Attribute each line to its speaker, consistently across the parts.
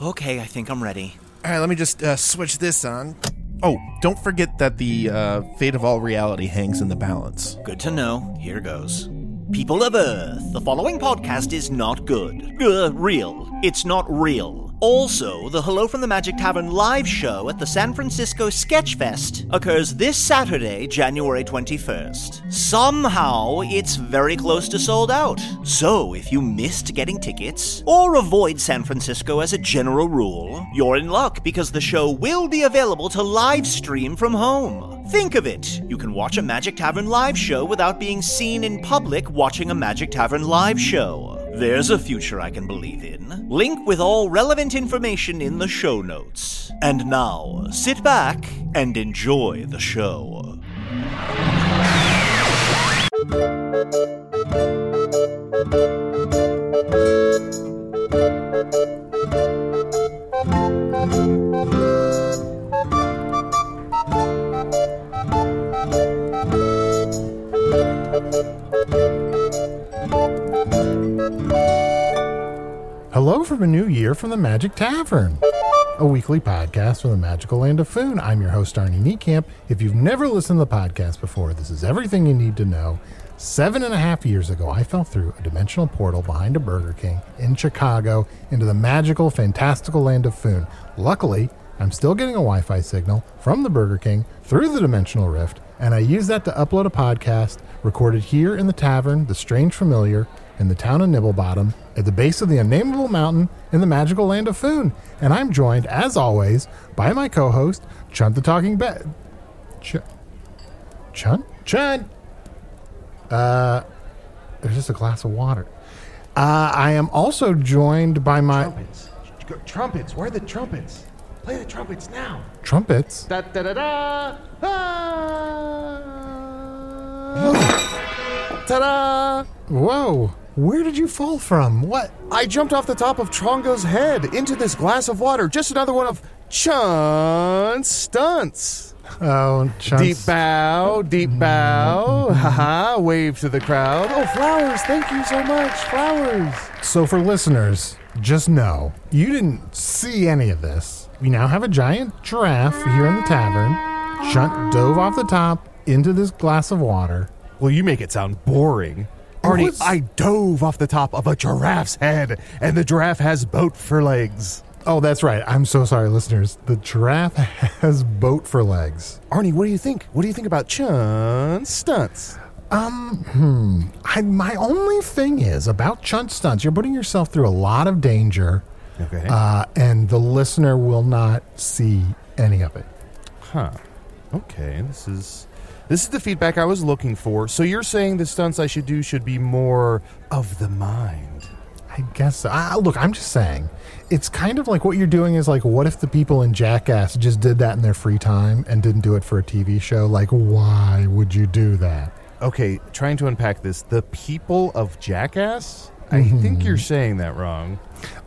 Speaker 1: Okay, I think I'm ready.
Speaker 2: All right, let me just uh, switch this on. Oh, don't forget that the uh, fate of all reality hangs in the balance.
Speaker 1: Good to know. Here goes. People of Earth, the following podcast is not good. Uh, real. It's not real. Also, the Hello from the Magic Tavern live show at the San Francisco Sketchfest occurs this Saturday, January 21st. Somehow, it's very close to sold out. So, if you missed getting tickets, or avoid San Francisco as a general rule, you're in luck because the show will be available to live stream from home. Think of it. You can watch a Magic Tavern live show without being seen in public watching a Magic Tavern live show. There's a future I can believe in. Link with all relevant information in the show notes. And now, sit back and enjoy the show.
Speaker 3: Hello from a new year from the Magic Tavern, a weekly podcast from the magical land of Foon. I'm your host, Arnie Niekamp. If you've never listened to the podcast before, this is everything you need to know. Seven and a half years ago, I fell through a dimensional portal behind a Burger King in Chicago into the magical, fantastical land of Foon. Luckily, I'm still getting a Wi Fi signal from the Burger King through the dimensional rift, and I use that to upload a podcast recorded here in the tavern, The Strange Familiar, in the town of Nibblebottom, at the base of the unnameable mountain in the magical land of Foon. And I'm joined, as always, by my co host, Chunt the Talking Bed. Ch- Chunt? Chunt! Uh, there's just a glass of water. Uh, I am also joined by my.
Speaker 4: Trumpets. Trumpets. Where are the trumpets? Play the trumpets now.
Speaker 3: Trumpets?
Speaker 4: Da da da da. Ah! Ta-da!
Speaker 3: Whoa! Where did you fall from? What?
Speaker 4: I jumped off the top of Trongo's head into this glass of water. Just another one of Chunt's stunts.
Speaker 3: Oh, Chunt's-
Speaker 4: Deep bow, deep mm-hmm. bow. Mm-hmm. Haha, wave to the crowd. Oh, flowers. Thank you so much. Flowers.
Speaker 3: So, for listeners, just know you didn't see any of this. We now have a giant giraffe here in the tavern. Chunt dove off the top into this glass of water.
Speaker 4: Well, you make it sound boring. Arnie,
Speaker 3: was-
Speaker 4: I dove off the top of a giraffe's head, and the giraffe has boat for legs.
Speaker 3: Oh, that's right. I'm so sorry, listeners. The giraffe has boat for legs.
Speaker 4: Arnie, what do you think? What do you think about Chunt's stunts?
Speaker 3: Um, hmm. I, my only thing is about Chunt stunts, you're putting yourself through a lot of danger,
Speaker 4: Okay.
Speaker 3: uh, and the listener will not see any of it.
Speaker 4: huh. Okay, this is this is the feedback I was looking for. So you're saying the stunts I should do should be more of the mind.
Speaker 3: I guess. So. I, look, I'm just saying. It's kind of like what you're doing is like, what if the people in Jackass just did that in their free time and didn't do it for a TV show? Like, why would you do that?
Speaker 4: Okay, trying to unpack this. The people of Jackass? I mm-hmm. think you're saying that wrong.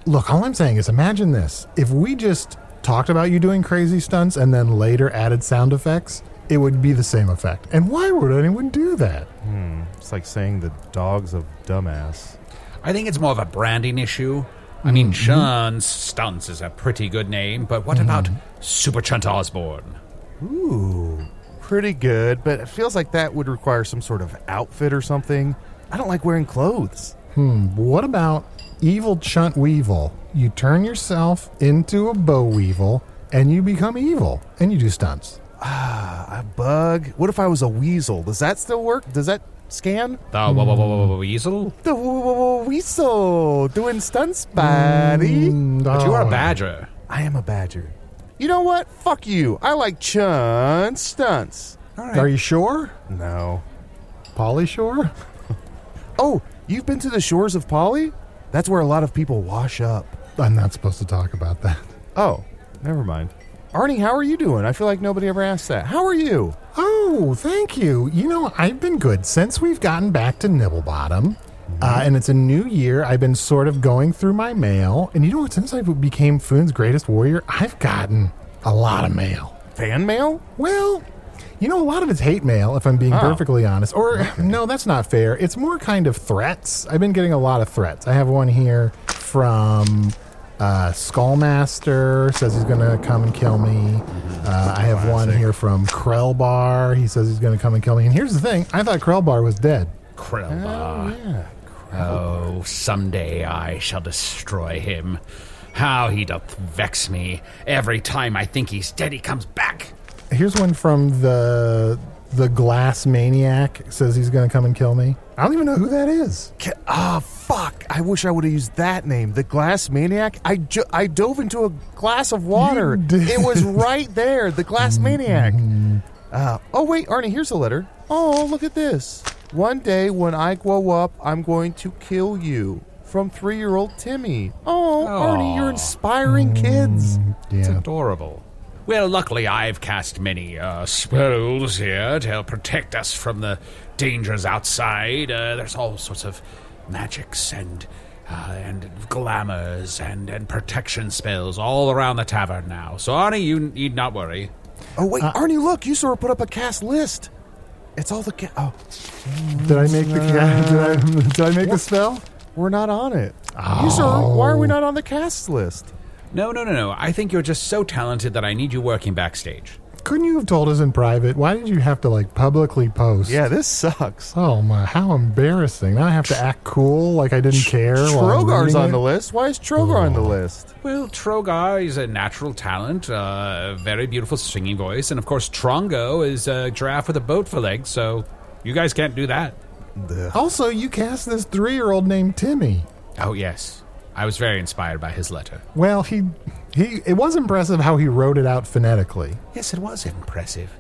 Speaker 3: Look, all I'm saying is imagine this. If we just talked about you doing crazy stunts and then later added sound effects, it would be the same effect. And why would anyone do that? Hmm.
Speaker 4: It's like saying the dogs of dumbass.
Speaker 5: I think it's more of a branding issue. I mean, Chunt's Stunts is a pretty good name, but what about Super Chunt Osborne?
Speaker 4: Ooh, pretty good, but it feels like that would require some sort of outfit or something. I don't like wearing clothes.
Speaker 3: Hmm, what about Evil Chunt Weevil? You turn yourself into a boll weevil and you become evil and you do stunts.
Speaker 4: Ah, a bug? What if I was a weasel? Does that still work? Does that scan?
Speaker 5: The wa- wa- wa- wa- wa- weasel?
Speaker 4: The w- w- w- weasel doing stunts, buddy.
Speaker 5: Mm, but you are
Speaker 3: Oh.
Speaker 5: a badger.
Speaker 4: I am a badger. You know what? Fuck you. I like Chunt stunts.
Speaker 3: Are you sure?
Speaker 4: No.
Speaker 3: Pauly Shore?
Speaker 4: Oh, you've been to the shores of Polly? That's where a lot of people wash up.
Speaker 3: I'm not supposed to talk about that.
Speaker 4: Oh, never mind. Arnie, how are you doing? I feel like nobody ever asked that. How are you?
Speaker 3: Oh, thank you. You know, I've been good since we've gotten back to Nibblebottom. Uh, and it's a new year. I've been sort of going through my mail. And you know what? Since I became Foon's greatest warrior, I've gotten a lot of mail.
Speaker 4: Fan mail?
Speaker 3: Well, you know, a lot of it's hate mail, if I'm being perfectly honest. Or, no, that's not fair. It's more kind of threats. I've been getting a lot of threats. I have one here from uh, Skullmaster, says he's going to come and kill me. Uh, I have one here from Krellbar. He says he's going to come and kill me. And here's the thing I thought Krellbar was dead.
Speaker 5: Krellbar. Oh, someday I shall destroy him. How he doth vex me. Every time I think he's dead, he comes back.
Speaker 3: Here's one from the the Glass Maniac. Says he's going to come and kill me. I don't even know who that is.
Speaker 4: Ca- Ah, fuck. I wish I would have used that name. The Glass Maniac. I, ju- I dove into a glass of water.
Speaker 3: You did.
Speaker 4: It was right there. The Glass Maniac. Uh, oh, wait, Arnie, here's a letter. Oh, look at this. One day when I grow up, I'm going to kill you. From three year old Timmy. Oh, Arnie, you're inspiring kids.
Speaker 5: It's
Speaker 3: Yeah.
Speaker 5: adorable. Well, luckily I've cast many uh, spells here to help protect us from the dangers outside. Uh, there's all sorts of magics and uh, and glamours and, and protection spells all around the tavern now. So, Arnie, you need not worry.
Speaker 4: Oh, wait, Arnie, look, you sort of put up a cast list. It's all the. Ca- oh,
Speaker 3: Did I make the ca- did I did I make the spell?
Speaker 4: we're not on it. You sir, why are we not on the cast list?
Speaker 5: No, no, no, no. I think you're just so talented that I need you working backstage.
Speaker 3: Couldn't you have told us in private? Why did you have to like publicly post?
Speaker 4: Yeah, this sucks.
Speaker 3: Oh my, how embarrassing! Now I have to act cool, like I didn't care. while I'm
Speaker 4: Trogar's
Speaker 3: reading
Speaker 4: on
Speaker 3: it?
Speaker 4: the list. Why is Trogar on the list?
Speaker 5: Well, Trogar is a natural talent, uh, a very beautiful singing voice, and of course, Trongo is a giraffe with a boat for legs, so you guys can't do that.
Speaker 3: Also, you cast this three-year-old named Timmy.
Speaker 5: Oh, yes. I was very inspired by his letter.
Speaker 3: Well, he he. It was impressive how he wrote it out phonetically.
Speaker 5: Yes, it was impressive.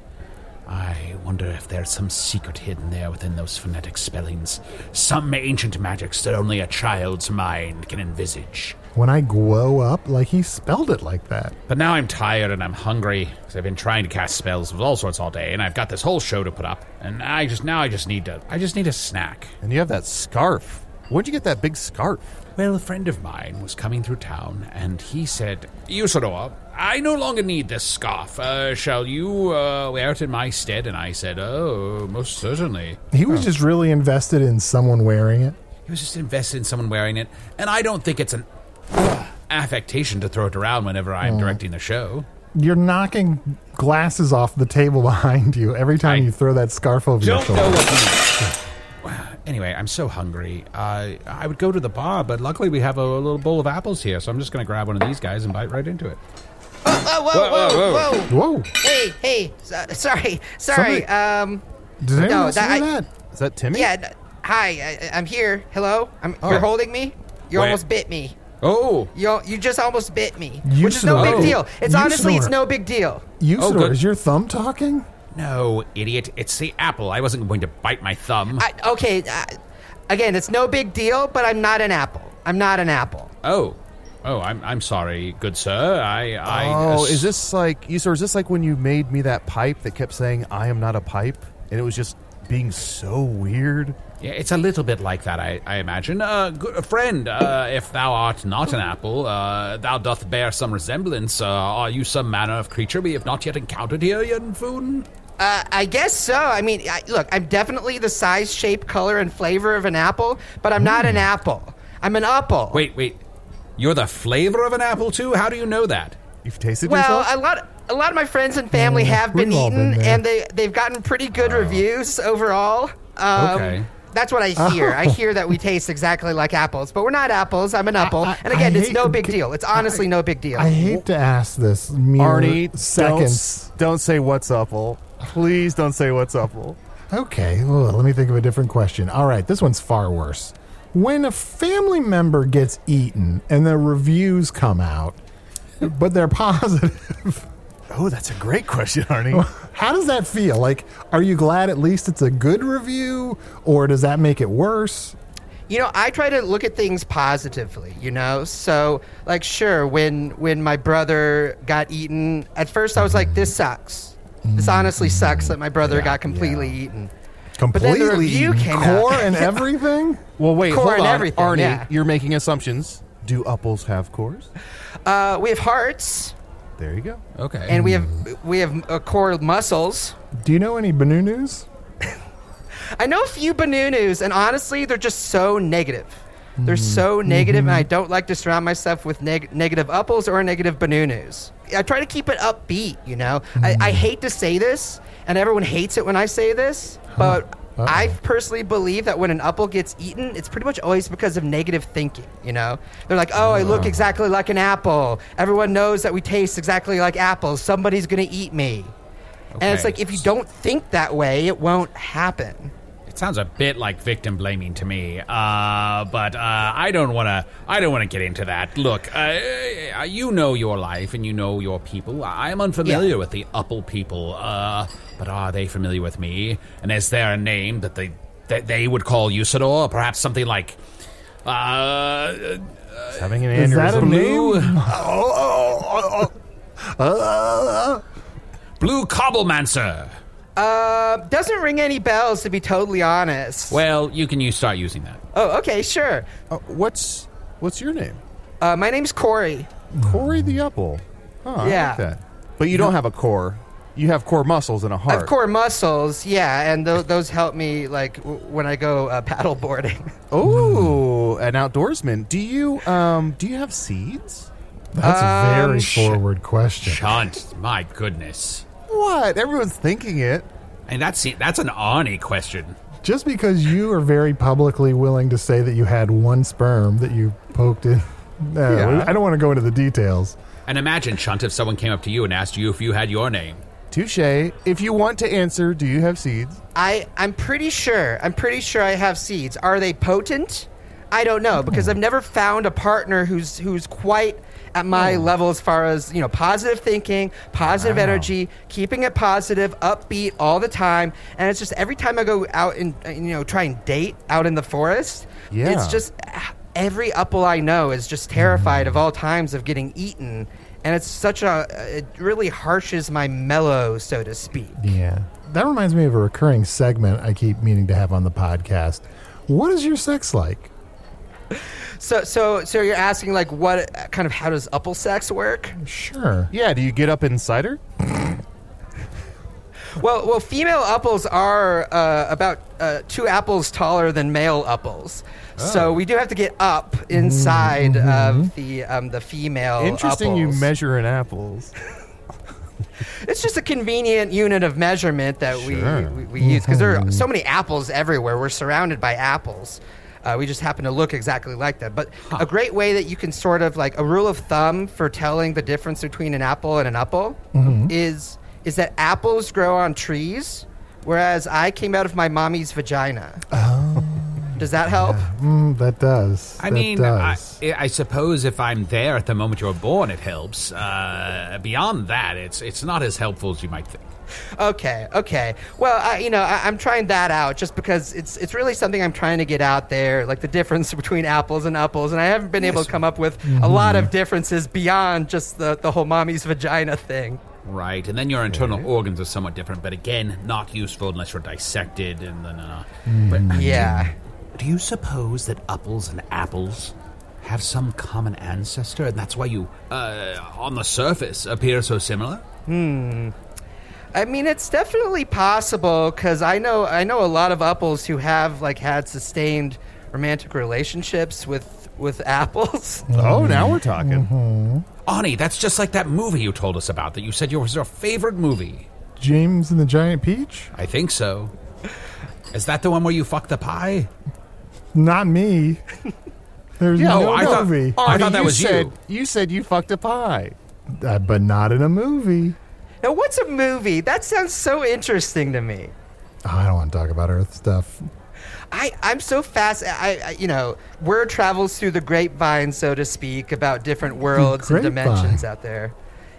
Speaker 5: I wonder if there's some secret hidden there within those phonetic spellings. Some ancient magics that only a child's mind can envisage.
Speaker 3: When I grow up, like he spelled it like that.
Speaker 5: But now I'm tired and I'm hungry because I've been trying to cast spells of all sorts all day, and I've got this whole show to put up. And I just now I just need to I just need a snack.
Speaker 4: And you have that scarf. Where'd you get that big scarf?
Speaker 5: Well, a friend of mine was coming through town, and he said, Usidore, I no longer need this scarf. Uh, shall you uh, wear it in my stead? And I said, Oh, most certainly.
Speaker 3: He was just really invested in someone wearing it.
Speaker 5: He was just invested in someone wearing it, and I don't think it's an uh, affectation to throw it around whenever I'm directing the show.
Speaker 3: You're knocking glasses off the table behind you every time you throw that scarf over your
Speaker 5: Don't
Speaker 3: shoulder.
Speaker 5: know what you mean. Anyway, I'm so hungry. Uh, I would go to the bar, but luckily we have a, little bowl of apples here, so I'm just going to grab one of these guys and bite right into it.
Speaker 6: Whoa, whoa, whoa,
Speaker 5: whoa,
Speaker 6: whoa,
Speaker 3: Whoa!
Speaker 6: Hey, hey, so, sorry, sorry.
Speaker 3: Somebody-
Speaker 6: Um,
Speaker 3: Did anyone
Speaker 6: No, that- I-
Speaker 3: that?
Speaker 4: Is that Timmy?
Speaker 6: yeah, n- hi, I, I'm here. Hello? I'm, You're holding me? You
Speaker 5: Wait.
Speaker 6: almost bit me.
Speaker 5: Oh,
Speaker 6: You, you just almost bit me.
Speaker 3: You
Speaker 6: which is no big deal. It's
Speaker 3: You
Speaker 6: honestly, it's no big deal.
Speaker 3: Usidore,
Speaker 5: Oh, good.
Speaker 3: is your thumb talking?
Speaker 5: No, idiot. It's the apple. I wasn't going to bite my thumb.
Speaker 6: I, okay, uh, again, it's no big deal, but I'm not an apple. I'm not an apple.
Speaker 5: oh. Oh, I'm, I'm sorry, good sir. I. I
Speaker 4: Oh,
Speaker 5: ass-
Speaker 4: is this like you? Sir, is this like when you made me that pipe that kept saying "I am not a pipe" and it was just being so weird?
Speaker 5: Yeah, it's a little bit like that, I, I imagine. Uh, good friend, uh, if thou art not an apple, uh, thou doth bear some resemblance. Uh, are you some manner of creature we have not yet encountered here, Yen Foon?
Speaker 6: Uh, I guess so. I mean, I, look, I'm definitely the size, shape, color, and flavor of an apple, but I'm not an apple. I'm an upple.
Speaker 5: Wait, wait. You're the flavor of an upple too? How do you know that?
Speaker 4: You've tasted
Speaker 6: Well,
Speaker 4: yourself?
Speaker 6: a lot, a lot of my friends and family
Speaker 3: Mm,
Speaker 6: have been
Speaker 3: we've all
Speaker 6: eaten,
Speaker 3: been there.
Speaker 6: and they they've gotten pretty good reviews overall. Um,
Speaker 5: Okay.
Speaker 6: That's what I hear. I hear that we taste exactly like apples, but we're not apples. I'm an apple,
Speaker 3: I-
Speaker 6: and again,
Speaker 3: I
Speaker 6: it's
Speaker 3: hate-
Speaker 6: no big deal. It's honestly no big deal.
Speaker 3: I hate to ask this mere
Speaker 4: Arnie,
Speaker 3: seconds.
Speaker 4: Don't, don't say what's upple. Please don't say what's up, upple.
Speaker 3: Okay, well, let me think of a different question. All right, this one's far worse. When a family member gets eaten and the reviews come out, but they're positive,
Speaker 4: Oh, that's a great question, Arnie.
Speaker 3: how does that feel? Like, are you glad at least it's a good review, or does that make it worse?
Speaker 6: you know i try to look at things positively you know so like sure when when my brother got eaten at first i was like mm-hmm. this sucks this honestly sucks that my brother got completely eaten then the
Speaker 3: Completely
Speaker 6: review
Speaker 3: eaten?
Speaker 6: came
Speaker 3: core
Speaker 6: out.
Speaker 3: and everything.
Speaker 4: Well, wait,
Speaker 6: Core
Speaker 4: hold
Speaker 6: and
Speaker 4: on.
Speaker 6: everything,
Speaker 4: Arnie,
Speaker 6: yeah.
Speaker 4: you're making assumptions. Do apples have cores?
Speaker 6: uh, we have hearts
Speaker 4: There you go.
Speaker 5: Okay.
Speaker 6: and we have we have uh, core muscles
Speaker 3: Do you know any Banu news?
Speaker 6: i know a few banunus and honestly they're just so negative they're so negative, and i don't like to surround myself with neg- negative upples or negative banunus i try to keep it upbeat you know I, I hmm. hate to say this and everyone hates it when i say this but I personally believe that when an apple gets eaten, it's pretty much always because of negative thinking. You know, they're like, "Oh, I look exactly like an apple. Everyone knows that we taste exactly like apples. Somebody's gonna eat me." And it's like if you don't think that way, it won't happen.
Speaker 5: It sounds a bit like victim blaming to me, uh, but uh, I don't want to. I don't want to get into that. Look, uh, you know your life and you know your people. I am unfamiliar
Speaker 6: Yeah.
Speaker 5: with the Upple people, uh, but are they familiar with me? And is there a name that they that they would call Usidore? Perhaps something like. Uh,
Speaker 4: It's having an
Speaker 3: Is that a
Speaker 4: aneurysm.
Speaker 5: blue,
Speaker 3: Uh,
Speaker 5: blue cobblemancer.
Speaker 6: Uh, doesn't ring any bells to be totally honest.
Speaker 5: Well, you can use, start using that.
Speaker 6: oh, okay, sure.
Speaker 4: Uh, what's what's your name?
Speaker 6: Uh, my name's Corey.
Speaker 4: Corey the Upple. Huh, I
Speaker 6: Yeah.
Speaker 4: like that. But you don't have a core. You have core muscles and a
Speaker 6: I
Speaker 4: heart.
Speaker 6: I have core muscles, yeah, and th- those help me like w- when I go uh, paddle boarding.
Speaker 4: Oh, an outdoorsman. Do you um do you have seeds?
Speaker 3: That's a very
Speaker 6: Um,
Speaker 3: forward question.
Speaker 5: Chunt, my goodness.
Speaker 4: What? Everyone's thinking it.
Speaker 5: And that's that's an Arnie question.
Speaker 3: Just because you are very publicly willing to say that you had one sperm that you poked in. No,
Speaker 4: Yeah.
Speaker 3: I don't want to go into the details.
Speaker 5: And imagine, Chunt, if someone came up to you and asked you if you had your name.
Speaker 4: Touche. If you want to answer, do you have seeds?
Speaker 6: I I'm pretty sure. I'm pretty sure I have seeds. Are they potent? I don't know because hmm. I've never found a partner who's who's quite at my level as far as you know positive thinking, positive energy, keeping it positive, upbeat all the time. And it's just every time I go out and uh, you know try and date out in the forest,
Speaker 4: Yeah.
Speaker 6: it's just ah, every apple I know is just terrified of all times of getting eaten. And it's such a, it really harshes my mellow, so to speak.
Speaker 3: Yeah. That reminds me of a recurring segment I keep meaning to have on the podcast. What is your sex like?
Speaker 6: So, so, so you're asking like what kind of how does apple sex work?
Speaker 3: Sure.
Speaker 4: Yeah. Do you get up inside her?
Speaker 6: Well, well, female apples are uh, about uh, two apples taller than male apples, so we do have to get up inside of the um, the female.
Speaker 4: Interesting. You measure in apples.
Speaker 6: It's just a convenient unit of measurement that
Speaker 4: Sure.
Speaker 6: we, we, we use because there are so many apples everywhere. We're surrounded by apples. Uh, we just happen to look exactly like them. But a great way that you can sort of like a rule of thumb for telling the difference between an apple and an apple is is that apples grow on trees, whereas I came out of my mommy's vagina. Does that help?
Speaker 3: Mm, that does.
Speaker 5: I
Speaker 3: That
Speaker 5: mean, I. I suppose if I'm there at the moment you were born, it helps. Uh, beyond that, it's it's not as helpful as you might think.
Speaker 6: Okay, okay. Well, I, you know, I, I'm trying that out just because it's it's really something I'm trying to get out there, like the difference between apples and apples, and I haven't been able to come up with a lot of differences beyond just the the whole mommy's vagina thing.
Speaker 5: Right, and then your internal organs are somewhat different, but again, not useful unless you're dissected and then. Uh, but
Speaker 6: Yeah.
Speaker 5: do you suppose that apples and apples have some common ancestor, and that's why you, uh, on the surface, appear so similar?
Speaker 6: I mean, it's definitely possible because I know I know a lot of apples who have like had sustained romantic relationships with with apples.
Speaker 4: Oh, now we're talking.
Speaker 5: Arnie, that's just like that movie you told us about that you said was your favorite movie.
Speaker 3: James and the Giant Peach?
Speaker 5: I think so. Is that the one where you fuck the pie?
Speaker 3: Not me. There's
Speaker 4: Yeah,
Speaker 3: no
Speaker 5: oh, I thought-
Speaker 3: movie,
Speaker 5: I thought that
Speaker 4: you
Speaker 5: was you.
Speaker 4: said, you. said you fucked a pie.
Speaker 3: Uh, but not in a movie.
Speaker 6: Now, what's a movie? That sounds so interesting to me.
Speaker 3: Oh, I don't want to talk about Earth stuff.
Speaker 6: I, I'm so fast. I, I, you know, word travels through the grapevine, so to speak, about different worlds and dimensions out there.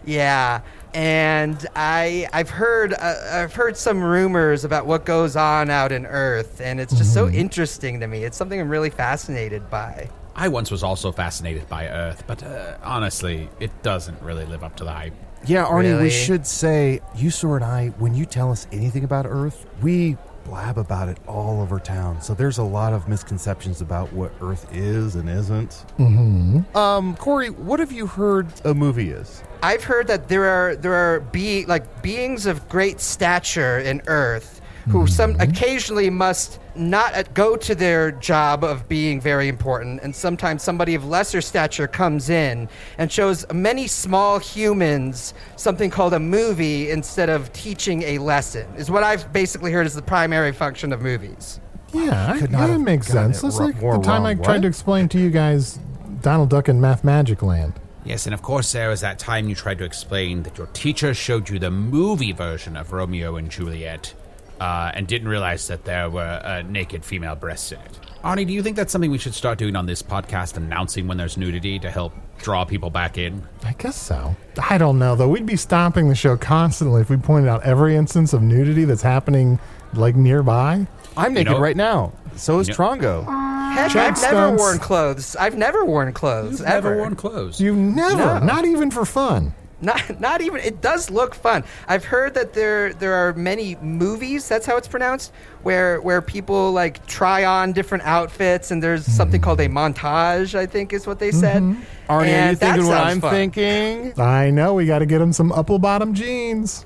Speaker 6: Yeah, and I, I've heard, uh, I've heard some rumors about what goes on out in Earth, and it's just so interesting to me. It's something I'm really fascinated by.
Speaker 5: I once was also fascinated by Earth, but uh, honestly, it doesn't really live up to the hype.
Speaker 4: Yeah, Arnie,
Speaker 6: Really?
Speaker 4: we should say, Usor and I, when you tell us anything about Earth, we blab about it all over town. So there's a lot of misconceptions about what Earth is and isn't. Mm-hmm. Um, Corey, what have you heard a movie is?
Speaker 6: I've heard that there are there are be like beings of great stature in Earth who some occasionally must not uh, go to their job of being very important, and sometimes somebody of lesser stature comes in and shows many small humans something called a movie instead of teaching a lesson. Is what I've basically heard is the primary function of movies.
Speaker 3: Yeah, I,
Speaker 4: could not
Speaker 3: yeah, it makes sense.
Speaker 4: it
Speaker 3: It's like the time I
Speaker 4: wrong.
Speaker 3: tried
Speaker 4: What?
Speaker 3: to explain to you guys Donald Duck in Mathmagic Land.
Speaker 5: Yes, and of course, there was that time you tried to explain that your teacher showed you the movie version of Romeo and Juliet, uh, and didn't realize that there were uh, naked female breasts in it. Arnie, do you think that's something we should start doing on this podcast, announcing when there's nudity to help draw people back in?
Speaker 3: I guess so. I don't know though. We'd be stopping the show constantly if we pointed out every instance of nudity that's happening like nearby.
Speaker 4: I'm naked
Speaker 5: know-
Speaker 4: right now. So is
Speaker 5: You know-
Speaker 4: Trongo.
Speaker 6: Heck,
Speaker 3: Check
Speaker 6: I've never worn clothes. I've never worn clothes
Speaker 5: You've
Speaker 6: ever.
Speaker 5: never worn clothes.
Speaker 3: You never,
Speaker 6: No.
Speaker 3: not even for fun.
Speaker 6: Not, not even. It does look fun. I've heard that there there are many movies. That's how it's pronounced, where where people like try on different outfits, and there's something called a montage. I think is what they said.
Speaker 4: Arnie, are you thinking what I'm
Speaker 6: fun.
Speaker 4: thinking?
Speaker 3: I know we got to get him some upper bottom jeans.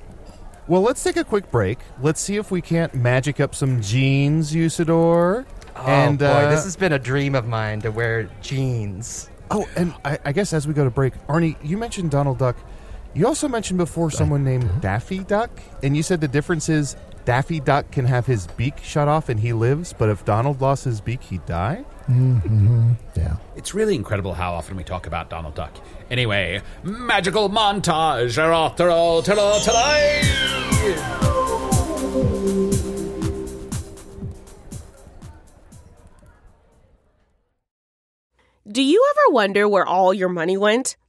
Speaker 4: Well, let's take a quick break. Let's see if we can't magic up some jeans, Usidore.
Speaker 6: Oh
Speaker 4: and
Speaker 6: boy,
Speaker 4: uh,
Speaker 6: this has been a dream of mine to wear jeans.
Speaker 4: Oh, and I, I guess as we go to break, Arnie, you mentioned Donald Duck. You also mentioned before someone named Daffy Duck, and you said the difference is Daffy Duck can have his beak shut off and he lives, but if Donald lost his beak, he'd die. Mm-hmm.
Speaker 3: Yeah.
Speaker 5: It's really incredible how often we talk about Donald Duck. Anyway, magical montage after all today.
Speaker 7: Do you ever wonder where all your money went?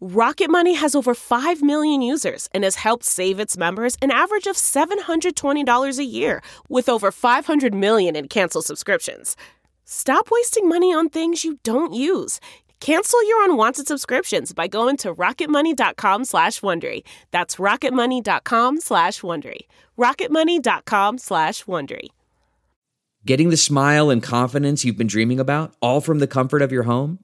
Speaker 7: Rocket Money has over 5 million users and has helped save its members an average of $720 a year, with over 500 million in canceled subscriptions. Stop wasting money on things you don't use. Cancel your unwanted subscriptions by going to rocketmoney.com slash Wondery. That's rocketmoney.com slash Wondery. rocketmoney.com slash Wondery.
Speaker 8: Getting the smile and confidence you've been dreaming about, all from the comfort of your home,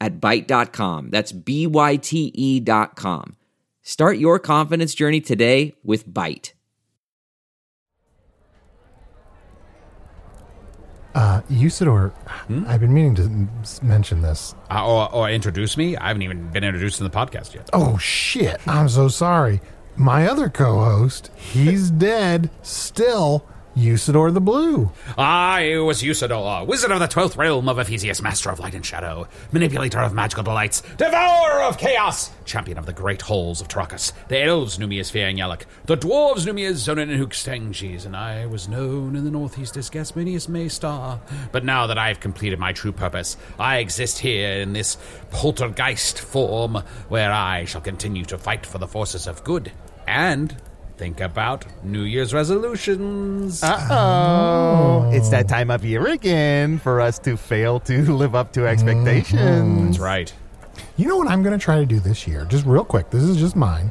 Speaker 8: at Byte.com. That's B-Y-T-E dot com. Start your confidence journey today with Byte.
Speaker 3: Uh, Usidore, I've been meaning to mention this.
Speaker 5: Uh, or, or introduce me? I haven't even been introduced in the podcast yet.
Speaker 3: Oh, shit. I'm so sorry. My other co host, he's dead still. Usidore the Blue.
Speaker 5: Ah, I was Usidore, wizard of the twelfth realm of Ephysiyies, master of light and shadow, manipulator of magical delights, devourer of chaos, champion of the great halls of Terr'akkas. The elves knew me as Fi'ang Yalok, the dwarves knew me as Zonin and Hoogstandjes, and I was known in the northeast as Gasminius Maystar. But now that I have completed my true purpose, I exist here in this poltergeist form, where I shall continue to fight for the forces of good and think about New Year's resolutions.
Speaker 4: Uh oh, it's that time of year again for us to fail to live up to expectations.
Speaker 5: That's right.
Speaker 3: You know what I'm going to try to do this year? Just real quick. This is just mine.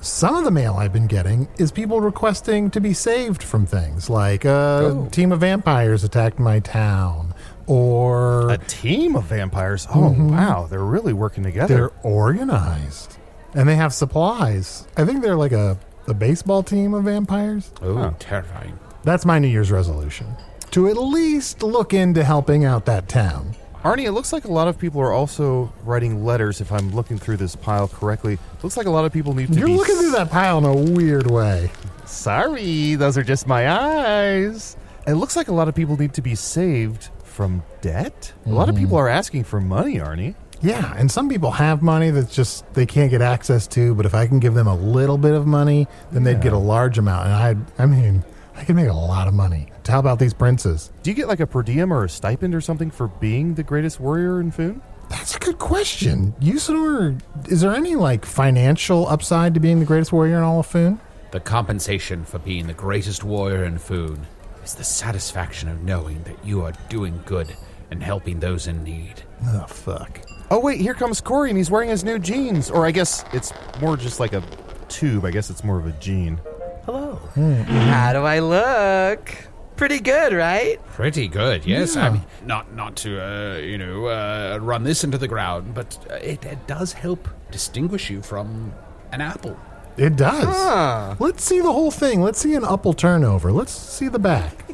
Speaker 3: Some of the mail I've been getting is people requesting to be saved from things like a team of vampires attacked my town or
Speaker 4: A team of vampires. Oh, wow. They're really working together.
Speaker 3: they're organized and they have supplies. I think they're like a, a baseball team of vampires.
Speaker 5: Oh, terrifying.
Speaker 3: That's my New Year's resolution to at least look into helping out that town.
Speaker 4: Arnie, it looks like a lot of people are also writing letters, if I'm looking through this pile correctly. Looks like a lot of people need to
Speaker 3: You're
Speaker 4: be.
Speaker 3: looking through that pile in a weird way.
Speaker 4: Sorry, those are just my eyes. It looks like a lot of people need to be saved from debt. A lot of mm-hmm. people are asking for money, Arnie.
Speaker 3: Yeah, and some people have money that's just they can't get access to. But if I can give them a little bit of money, then they'd get a large amount. And I, I mean, I can make a lot of money to help out these princes.
Speaker 4: Do you get like a per diem or a stipend or something for being the greatest warrior in Foon?
Speaker 3: That's a good question. Usidore, is there any like financial upside to being the greatest warrior in all of Foon?
Speaker 5: The compensation for being the greatest warrior in Foon is the satisfaction of knowing that you are doing good and helping those in need.
Speaker 3: Oh fuck!
Speaker 4: Oh wait, here comes Corey, and he's wearing his new jeans. Or I guess it's more just like a tube. I guess it's more of a jean. Hello.
Speaker 6: How do I look? Pretty good, right?
Speaker 5: Pretty good, yes. I mean, not not to uh, you know uh, run this into the ground, but uh, it, it does help distinguish you from an apple.
Speaker 3: It does.
Speaker 6: Huh.
Speaker 3: Let's see the whole thing. Let's see an apple turnover. Let's see the back.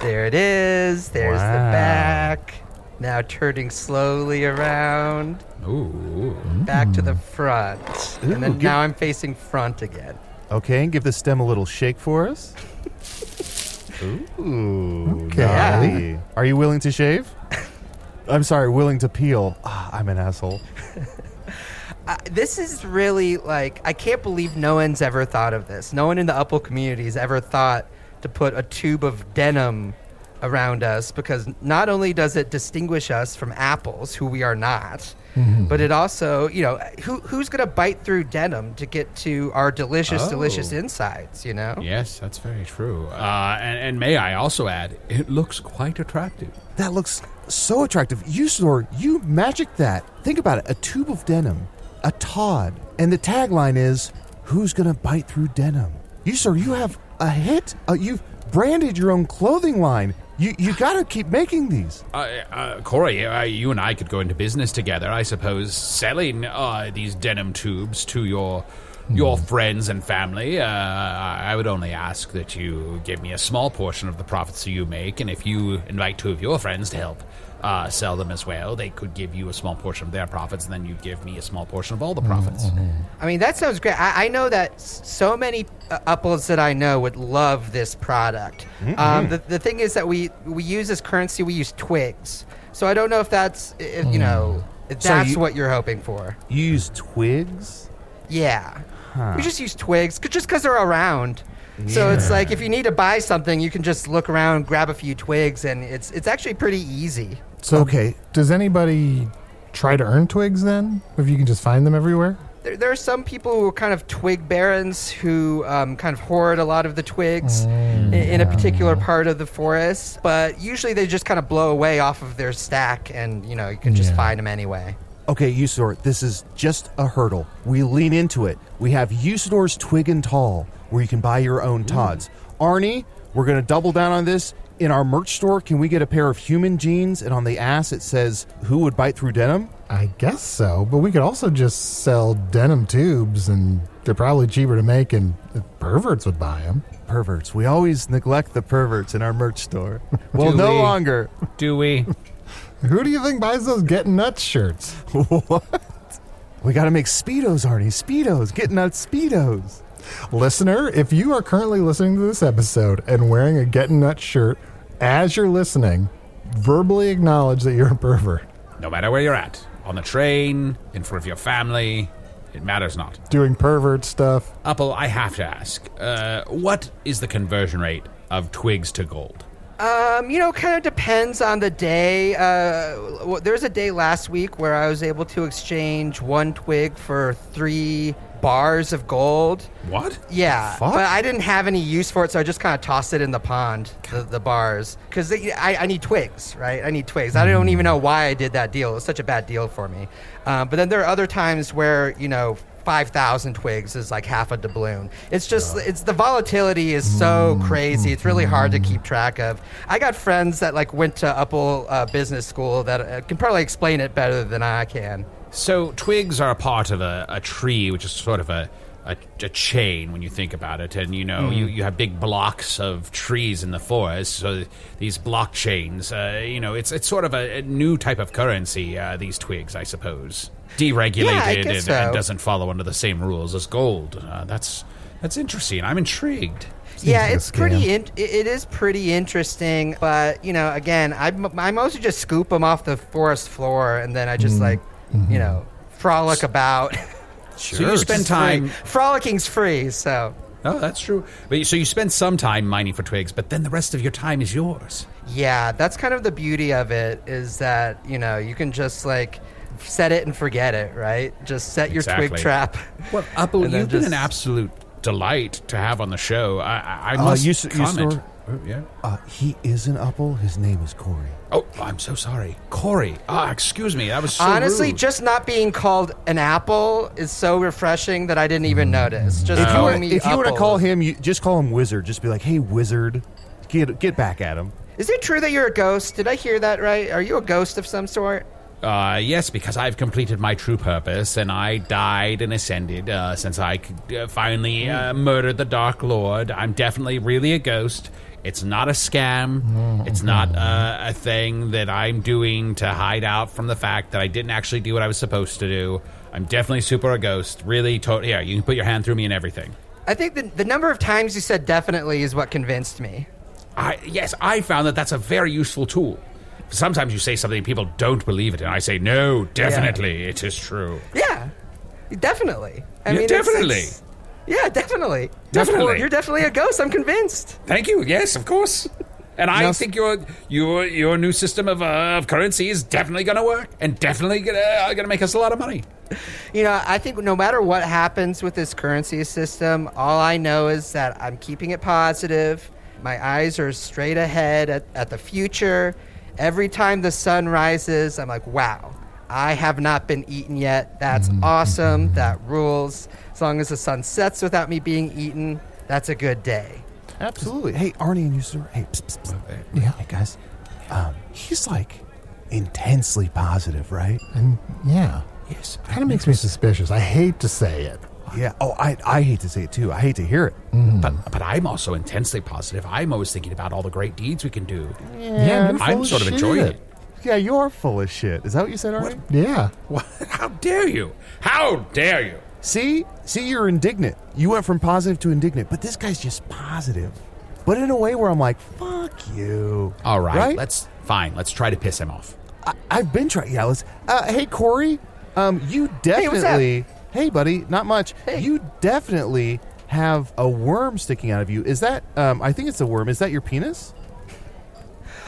Speaker 6: There it is. There's the
Speaker 4: Wow.
Speaker 6: back. Now turning slowly around,
Speaker 5: Ooh,
Speaker 6: back to the front. and then
Speaker 4: give-
Speaker 6: now I'm facing front again.
Speaker 4: Okay, and give the stem a little shake for us. Ooh,
Speaker 3: Okay.
Speaker 4: Are you willing to shave? I'm sorry, willing to peel. Ah, I'm an asshole.
Speaker 6: Uh, this is really like I can't believe no one's ever thought of this. No one in the Upple community has ever thought to put a tube of denim around us because not only does it distinguish us from apples, who we are not, but it also, you know, who who's gonna bite through denim to get to our delicious, delicious
Speaker 5: Oh.
Speaker 6: insides? You know,
Speaker 5: yes, that's very true. Uh, and, and may I also add, it looks quite attractive.
Speaker 4: That looks so attractive. Usidore, you magic that. Think about it. A tube of denim, a Todd, and the tagline is, "Who's gonna bite through denim?" Usidore, you have a hit. Uh, you've branded your own clothing line. You you gotta keep making these.
Speaker 5: Uh, uh, Corey, uh, you and I could go into business together, I suppose, selling uh, these denim tubes to your your friends and family. Uh, I would only ask that you give me a small portion of the profits you make, and if you invite two of your friends to help uh, sell them as well, they could give you a small portion of their profits, and then you give me a small portion of all the profits.
Speaker 6: I mean that sounds great. I, I know that s- so many uh, Upples that I know would love this product. Um, the, the thing is that we we use as currency. We use twigs, so I don't know if that's if, you know if
Speaker 4: So
Speaker 6: that's
Speaker 4: you-
Speaker 6: what you're hoping for.
Speaker 4: You use twigs.
Speaker 6: Yeah. We just use twigs 'cause- just because they're around. So it's like if you need to buy something, you can just look around, grab a few twigs, and it's it's actually pretty easy.
Speaker 3: So,
Speaker 4: Okay.
Speaker 3: does anybody try to earn twigs then? If you can just find them everywhere?
Speaker 6: There, there are some people who are kind of twig barons who um, kind of hoard a lot of the twigs in, in a particular part of the forest, but usually they just kind of blow away off of their stack, and you know you can just
Speaker 3: Yeah.
Speaker 6: find them anyway.
Speaker 4: Okay, Usidore, this is just a hurdle. We lean into it. We have Usidore's Twig and Tall, where you can buy your own Todds. Arnie, we're going to double down on this. In our merch store, can we get a pair of human jeans and on the ass it says, Who would bite through denim?
Speaker 3: I guess so, but we could also just sell denim tubes, and they're probably cheaper to make, and perverts would buy them.
Speaker 4: perverts. We always neglect the perverts in our merch store. Well,
Speaker 5: Do
Speaker 4: no
Speaker 5: we?
Speaker 4: longer.
Speaker 5: Do we?
Speaker 3: Who do you think buys those getting nuts shirts? What?
Speaker 4: We got to make speedos, Arnie. Speedos. Getting out speedos.
Speaker 3: Listener, if you are currently listening to this episode and wearing a getting nuts shirt as you're listening, verbally acknowledge that you're a pervert.
Speaker 5: No matter where you're at, on the train, in front of your family, it matters not.
Speaker 3: Doing pervert stuff.
Speaker 5: Apple, I have to ask, uh, what is the conversion rate of twigs to gold?
Speaker 6: Um, you know, kind of depends on the day. Uh, there was a day last week where I was able to exchange one twig for three bars of gold.
Speaker 5: What?
Speaker 6: Yeah,
Speaker 3: fuck?
Speaker 6: but I didn't have any use for it, so I just kind of tossed it in the pond, the, the bars, because I, I need twigs, right? I need twigs. I don't even know why I did that deal. It was such a bad deal for me. Um, but then there are other times where you know. 5,000 twigs is like half a doubloon. It's just, it's the volatility is so crazy. It's really hard to keep track of. I got friends that like went to Upple uh, Business School that uh, can probably explain it better than I can.
Speaker 5: So twigs are a part of a, a tree, which is sort of a, a, a chain when you think about it. And you know, you, you have big blocks of trees in the forest. So these blockchains, uh, you know, it's it's sort of a, a new type of currency. Uh, these twigs, I suppose, deregulated
Speaker 6: Yeah,
Speaker 5: and,
Speaker 6: so.
Speaker 5: and doesn't follow under the same rules as gold. Uh, that's that's interesting. I'm intrigued.
Speaker 6: yeah,
Speaker 3: like
Speaker 6: it's pretty. In, it it is pretty interesting, but you know, again, I I mostly just scoop them off the forest floor, and then I just like, you know, frolic about.
Speaker 5: So you spend time.
Speaker 6: Frolicking's free, so
Speaker 5: Oh, that's true. But so you spend some time mining for twigs, but then the rest of your time is yours.
Speaker 6: yeah, that's kind of the beauty of it is that you know you can just like set it and forget it, right? Just set your twig trap.
Speaker 5: Well,
Speaker 6: Apple,
Speaker 5: you've been an absolute delight to have on the show. I, I, I
Speaker 4: Uh,
Speaker 5: must
Speaker 4: you s- you
Speaker 5: comment.
Speaker 4: store-
Speaker 5: Oh, yeah.
Speaker 4: Uh, he is an Apple. His name is Corey.
Speaker 5: Oh, I'm so sorry, Corey. Ah, excuse me. That was so
Speaker 6: Honestly,
Speaker 5: rude.
Speaker 6: just not being called an apple is so refreshing that I didn't even notice. Just
Speaker 4: If you,
Speaker 6: calling
Speaker 4: wanna-
Speaker 6: me
Speaker 4: if you want to call him, you just call him Wizard. Just be like, "Hey, Wizard, get get back at him."
Speaker 6: Is it true that you're a ghost? Did I hear that right? Are you a ghost of some sort?
Speaker 5: Uh, yes, because I've completed my true purpose and I died and ascended uh, since I uh, finally uh, murdered the Dark Lord. I'm definitely really a ghost. It's not a scam. It's not uh, a thing that I'm doing to hide out from the fact that I didn't actually do what I was supposed to do. I'm definitely super a ghost. Really, to- yeah, you can put your hand through me and everything.
Speaker 6: I think the, the number of times you said definitely is what convinced me.
Speaker 5: I, yes, I found that that's a very useful tool. Sometimes you say something people don't believe it, and I say, no, definitely, it is true.
Speaker 6: Yeah, definitely. I
Speaker 5: Yeah,
Speaker 6: mean,
Speaker 5: definitely.
Speaker 6: it's- yeah, definitely.
Speaker 5: Definitely.
Speaker 6: You're definitely a ghost. I'm convinced.
Speaker 5: Thank you. Yes, of course. And I think your your your new system of, uh, of currency is definitely going to work and definitely going going to make us a lot of money.
Speaker 6: You know, I think no matter what happens with this currency system, all I know is that I'm keeping it positive. My eyes are straight ahead at, at the future. Every time the sun rises, I'm like, wow, I have not been eaten yet. That's awesome. That rules. As long as the sun sets without me being eaten, that's a good day.
Speaker 4: Absolutely. Hey, Arnie and you, sir. Hey, psst, psst, psst.
Speaker 3: Yeah.
Speaker 4: Hey, guys. Um, he's like intensely positive, right?
Speaker 3: And yeah,
Speaker 5: Yes.
Speaker 3: kind of makes me suspicious. I hate to say it.
Speaker 4: Yeah. Oh, I I hate to say it too. I hate to hear it.
Speaker 5: But but I'm also intensely positive. I'm always thinking about all the great deeds we can do.
Speaker 3: Yeah, you're
Speaker 5: I'm
Speaker 3: full
Speaker 5: sort of
Speaker 3: shit.
Speaker 5: enjoying it.
Speaker 4: Yeah, you're full of shit. Is that what you said, Arnie?
Speaker 3: Yeah.
Speaker 5: What? How dare you? How dare you?
Speaker 4: See, see, you're indignant. You went from positive to indignant, but this guy's just positive, but in a way where I'm like, "Fuck you."
Speaker 5: All right,
Speaker 4: right?
Speaker 5: let's fine. Let's try to piss him off.
Speaker 4: I, I've been trying. Yeah, let's. Uh, hey, Corey. Um, you
Speaker 6: what's up?
Speaker 4: definitely. Hey, buddy. Not much.
Speaker 6: Hey.
Speaker 4: You definitely have a worm sticking out of you. Is that? Um, I think it's a worm. Is that your penis?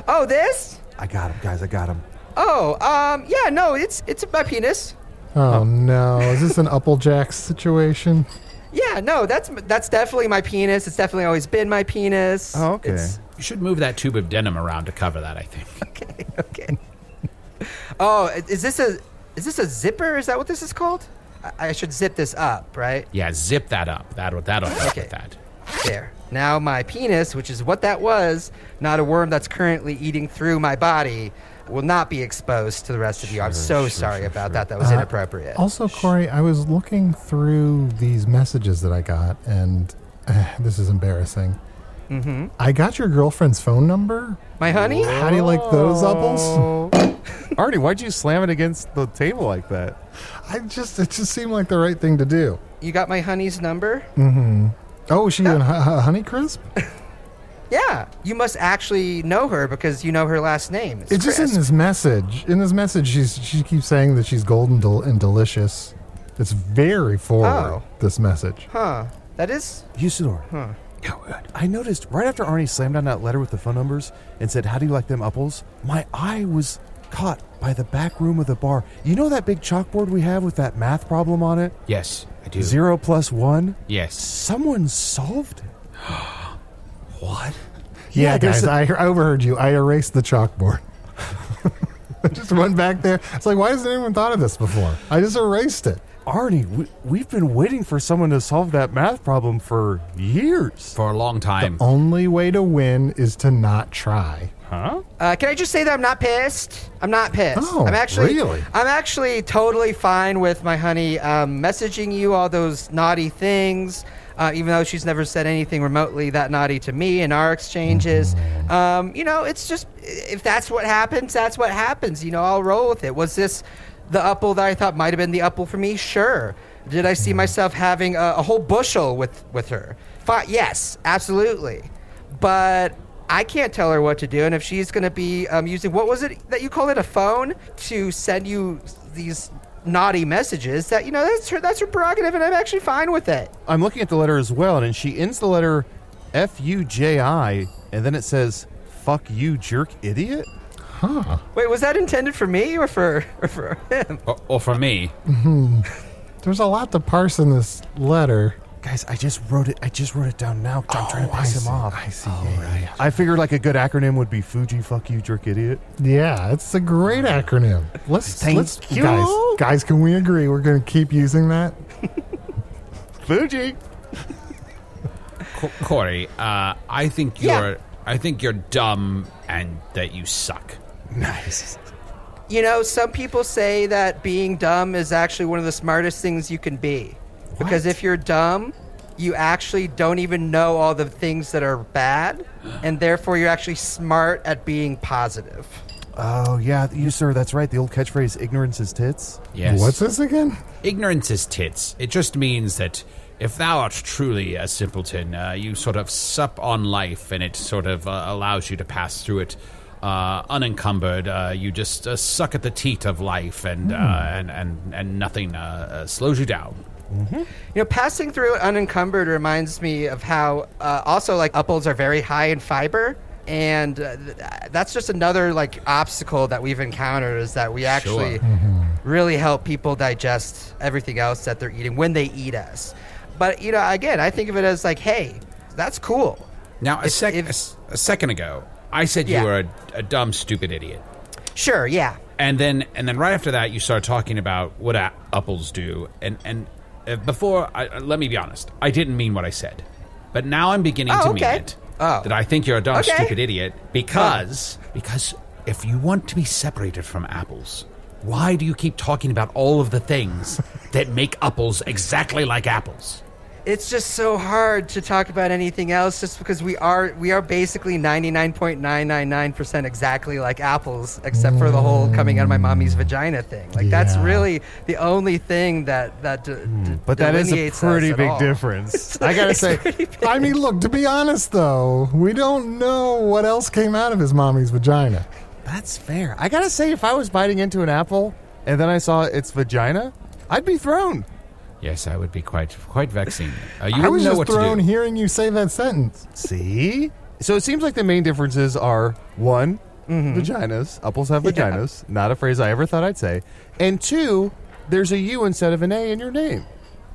Speaker 6: Oh, this?
Speaker 4: I got him, guys. I got him.
Speaker 6: Oh, um, yeah, no, it's it's my penis.
Speaker 3: Oh no, is this an Applejack situation?
Speaker 6: Yeah, no, that's that's definitely my penis. It's definitely always been my penis.
Speaker 4: Oh, okay.
Speaker 6: It's-
Speaker 5: You should move that tube of denim around to cover that. I think.
Speaker 6: okay, okay. oh, is this a is this a zipper? Is that what this is called? I, I should zip this up, right?
Speaker 5: Yeah, zip that up. That'll that'll help
Speaker 6: Okay.
Speaker 5: with that.
Speaker 6: There. Now my penis, which is what that was, not a worm that's currently eating through my body, will not be exposed to the rest of you. I'm so sorry about that. That was
Speaker 3: Uh,
Speaker 6: inappropriate.
Speaker 3: Also, Corey, I was looking through these messages that I got, and uh, this is embarrassing.
Speaker 6: Mm-hmm.
Speaker 3: I got your girlfriend's phone number.
Speaker 6: My honey?
Speaker 3: How do you like those apples?
Speaker 4: Arnie, why'd you slam it against the table like that?
Speaker 3: I just it just seemed like the right thing to do.
Speaker 6: You got my honey's number?
Speaker 3: Mm-hmm. Oh, is she in Hu- Hu- Honeycrisp?
Speaker 6: Yeah. You must actually know her because you know her last name. It's,
Speaker 3: It's just in
Speaker 6: Crisp.
Speaker 3: this message. In this message, she's she keeps saying that she's golden del- and delicious. It's very forward.
Speaker 6: Oh.
Speaker 3: This message.
Speaker 6: Huh. That is.
Speaker 4: Usidore.
Speaker 6: Huh.
Speaker 4: I noticed right after Arnie slammed down that letter with the phone numbers and said, How do you like them apples? My eye was caught by the back room of the bar. You know that big chalkboard we have with that math problem on it?
Speaker 5: Yes, I do.
Speaker 4: Zero plus one?
Speaker 5: Yes.
Speaker 4: Someone solved it.
Speaker 5: What?
Speaker 3: Yeah,
Speaker 4: Yeah,
Speaker 3: guys,
Speaker 4: a-
Speaker 3: I I overheard you. I erased the chalkboard. I just went back there. It's like, why hasn't anyone thought of this before? I just erased it.
Speaker 4: Arnie, we, we've been waiting for someone to solve that math problem for years.
Speaker 5: For a long time.
Speaker 3: The only way to win is to not try.
Speaker 4: Huh?
Speaker 6: Uh, can I just say that I'm not pissed? I'm not pissed.
Speaker 3: Oh,
Speaker 6: I'm actually,
Speaker 3: really?
Speaker 6: I'm actually totally fine with my honey um, messaging you all those naughty things. Uh, even though she's never said anything remotely that naughty to me in our exchanges,
Speaker 3: Mm-hmm.
Speaker 6: um, you know, it's just if that's what happens, that's what happens. You know, I'll roll with it. Was this the apple that I thought might have been the apple for me? Sure. Did I see
Speaker 3: Mm-hmm.
Speaker 6: myself having a, a whole bushel with with her? Fi- yes, absolutely. But I can't tell her what to do. And if she's going to be um, using what was it that you called it a phone to send you these naughty messages, that you know that's her that's her prerogative, and I'm actually fine with it.
Speaker 4: I'm looking at the letter as well, and she ends the letter F U J I, and then it says, Fuck you, jerk idiot.
Speaker 3: Huh.
Speaker 6: Wait, was that intended for me or for or for him?
Speaker 5: Or, or for me.
Speaker 3: Hmm. There's a lot to parse in this letter.
Speaker 4: Guys, I just wrote it. I just wrote it down now. I'm trying to
Speaker 3: Oh, I
Speaker 4: piss
Speaker 3: see,
Speaker 4: him off.
Speaker 3: I see. yeah, yeah,
Speaker 4: I figured like a good acronym would be Fuji. Fuck you, jerk idiot.
Speaker 3: Yeah, it's a great acronym. Let's
Speaker 4: Thank
Speaker 3: let's
Speaker 4: you.
Speaker 3: guys guys. Can we agree we're going to keep using that?
Speaker 4: Fuji.
Speaker 5: Co- Corey, uh, I think
Speaker 6: Yeah.
Speaker 5: you're I think you're dumb and that you suck.
Speaker 4: Nice.
Speaker 6: You know, some people say that being dumb is actually one of the smartest things you can be. Because if you're dumb, you actually don't even know all the things that are bad, and therefore you're actually smart at being positive.
Speaker 4: Oh yeah, you sir. That's right. The old catchphrase "ignorance is tits."
Speaker 5: Yes.
Speaker 3: What's this again?
Speaker 5: Ignorance is tits. It just means that if thou art truly a simpleton, uh, you sort of sup on life and it sort of uh, allows you to pass through it uh, unencumbered. Uh, you just uh, suck at the teat of life and, uh, and, and, and nothing uh, uh, slows you down.
Speaker 6: You know, passing through unencumbered reminds me of how uh, also like apples are very high in fiber. And uh, th- that's just another like obstacle that we've encountered is that we actually really help people digest everything else that they're eating when they eat us. But you know, again, I think of it as like, hey, that's cool.
Speaker 5: Now, a, sec-
Speaker 6: if-
Speaker 5: a second ago, I said
Speaker 6: Yeah.
Speaker 5: you were a, a dumb, stupid idiot.
Speaker 6: Sure, yeah.
Speaker 5: And then, and then, right after that, you start talking about what a- apples do. And and uh, before, I, uh, let me be honest, I didn't mean what I said, but now I'm beginning
Speaker 6: Oh,
Speaker 5: to
Speaker 6: okay.
Speaker 5: mean it.
Speaker 6: Oh.
Speaker 5: That I think you're a dumb,
Speaker 6: Okay.
Speaker 5: stupid idiot because because if you want to be separated from apples, why do you keep talking about all of the things that make apples exactly like apples?
Speaker 6: It's just so hard to talk about anything else just because we are we are basically 99.999% exactly like apples except for the whole coming out of my mommy's vagina thing. Like that's really the only thing that that d- hmm, d-
Speaker 4: But that is a pretty big
Speaker 6: all.
Speaker 4: difference. I gotta say,
Speaker 3: I mean, look. To be honest, though, we don't know what else came out of his mommy's vagina.
Speaker 4: that's fair. I gotta say, if I was biting into an apple and then I saw its vagina, I'd be thrown.
Speaker 5: Yes, I would be quite quite vexing. Uh, you
Speaker 3: I
Speaker 5: wouldn't
Speaker 3: was
Speaker 5: know
Speaker 3: just
Speaker 5: what
Speaker 3: thrown
Speaker 5: to do.
Speaker 3: hearing you say that sentence.
Speaker 4: See? So it seems like the main differences are one, vaginas. Apples have
Speaker 6: Yeah.
Speaker 4: vaginas. Not a phrase I ever thought I'd say. And two, there's a U instead of an A in your name.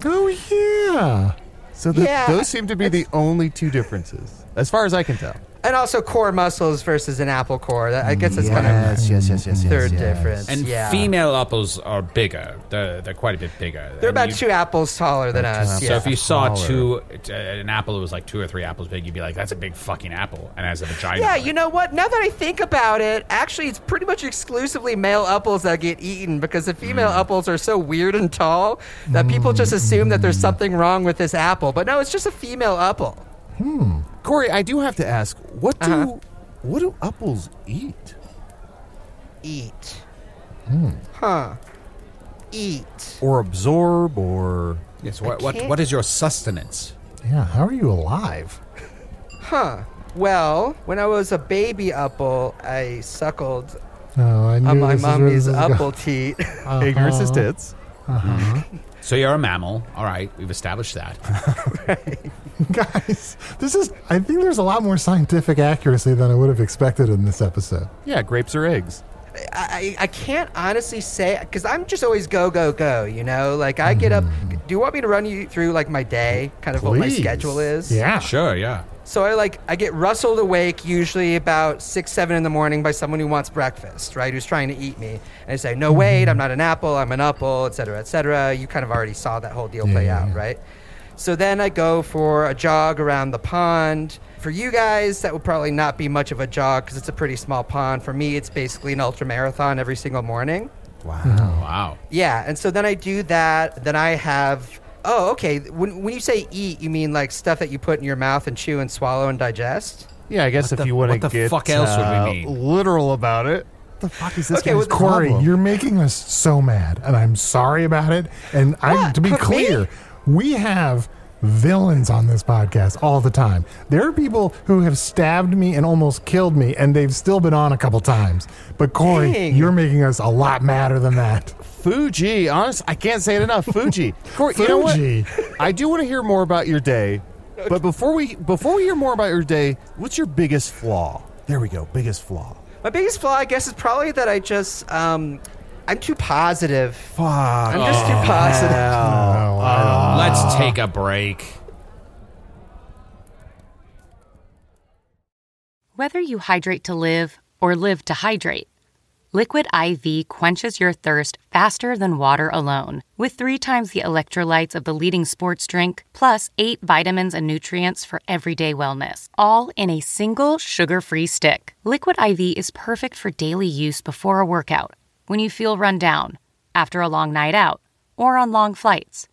Speaker 3: Oh yeah.
Speaker 4: So the,
Speaker 6: Yeah,
Speaker 4: those seem to be the only two differences, as far as I can tell.
Speaker 6: And also core muscles versus an apple core. That, I guess that's kind of
Speaker 4: yes, yes, yes, yes.
Speaker 6: third difference.
Speaker 5: And
Speaker 6: yeah.
Speaker 5: female apples are bigger. They're, they're quite a bit bigger.
Speaker 6: They're
Speaker 5: And
Speaker 6: about
Speaker 5: you-
Speaker 6: two apples taller than us. Yeah.
Speaker 5: So if you saw
Speaker 4: Taller.
Speaker 5: two, uh, an apple that was like two or three apples big, you'd be like, "That's a big fucking apple," and has a vagina.
Speaker 6: Yeah, you know what? Now that I think about it, actually, it's pretty much exclusively male apples that get eaten because the female apples are so weird and tall that people just assume that there's something wrong with this apple. But no, it's just a female apple.
Speaker 4: Corey, I do have to ask, what do
Speaker 6: Uh-huh.
Speaker 4: what do apples eat?
Speaker 6: Eat.
Speaker 3: Hmm.
Speaker 6: Huh. Eat.
Speaker 4: Or absorb or
Speaker 5: Yes. What what,
Speaker 6: can't-
Speaker 5: what is your sustenance?
Speaker 3: Yeah, how are you alive?
Speaker 6: Huh. Well, when I was a baby apple, I suckled
Speaker 3: Oh, I knew
Speaker 6: on my
Speaker 3: this is where
Speaker 6: mommy's
Speaker 3: this is go-
Speaker 6: apple teat.
Speaker 4: ignorance is tits.
Speaker 5: So you're a mammal. All right, we've established that.
Speaker 3: Guys, this is. I think there's a lot more scientific accuracy than I would have expected in this episode.
Speaker 4: Yeah, grapes or eggs.
Speaker 6: I, I can't honestly say because I'm just always go go go. You know, like I get up. Mm. Do you want me to run you through like my day, kind of what my
Speaker 3: Please.
Speaker 6: schedule is?
Speaker 3: Yeah.
Speaker 5: Sure. Yeah.
Speaker 6: So I like I get rustled awake usually about six seven in the morning by someone who wants breakfast, right? Who's trying to eat me, and I say, "No, wait, mm-hmm. I'm not an apple. I'm an apple, et cetera, et cetera." You kind of already saw that whole deal play
Speaker 3: Yeah,
Speaker 6: out,
Speaker 3: yeah.
Speaker 6: right? So then I go for a jog around the pond. For you guys, that would probably not be much of a jog because it's a pretty small pond. For me, it's basically an ultra marathon every single morning.
Speaker 5: Wow. Wow.
Speaker 6: Yeah, and so then I do that. Then I have. Oh, okay. When, when you say eat, you mean like stuff that you put in your mouth and chew and swallow and digest?
Speaker 4: Yeah, I guess
Speaker 5: What
Speaker 4: if
Speaker 5: the-
Speaker 4: you want to
Speaker 5: what the
Speaker 4: get
Speaker 5: fuck else would we
Speaker 4: uh,
Speaker 5: mean?
Speaker 4: literal about it. What the fuck is this
Speaker 6: Okay,
Speaker 4: guy's
Speaker 6: well,
Speaker 3: Corey,
Speaker 4: problem?
Speaker 3: you're making us so mad, and I'm sorry about it. And I,
Speaker 6: What?
Speaker 3: to be
Speaker 6: Me?
Speaker 3: clear, we have villains on this podcast all the time. There are people who have stabbed me and almost killed me, and they've still been on a couple times. But Corey,
Speaker 6: Dang.
Speaker 3: you're making us a lot madder than that.
Speaker 4: Fuji, honest, I can't say it enough. Fuji, Corey, you know what?
Speaker 3: Fuji.
Speaker 4: I do want to hear more about your day, but before we before we hear more about your day, what's your biggest flaw? There we go, biggest flaw.
Speaker 6: My biggest flaw, I guess, is probably that I just um, I'm too positive.
Speaker 4: Fuck.
Speaker 6: I'm just too oh, positive.
Speaker 3: Oh, oh.
Speaker 5: Let's take a break.
Speaker 9: Whether you hydrate to live or live to hydrate, Liquid IV quenches your thirst faster than water alone. With three times the electrolytes of the leading sports drink, plus eight vitamins and nutrients for everyday wellness, all in a single sugar free stick. Liquid IV is perfect for daily use before a workout, when you feel run down, after a long night out, or on long flights.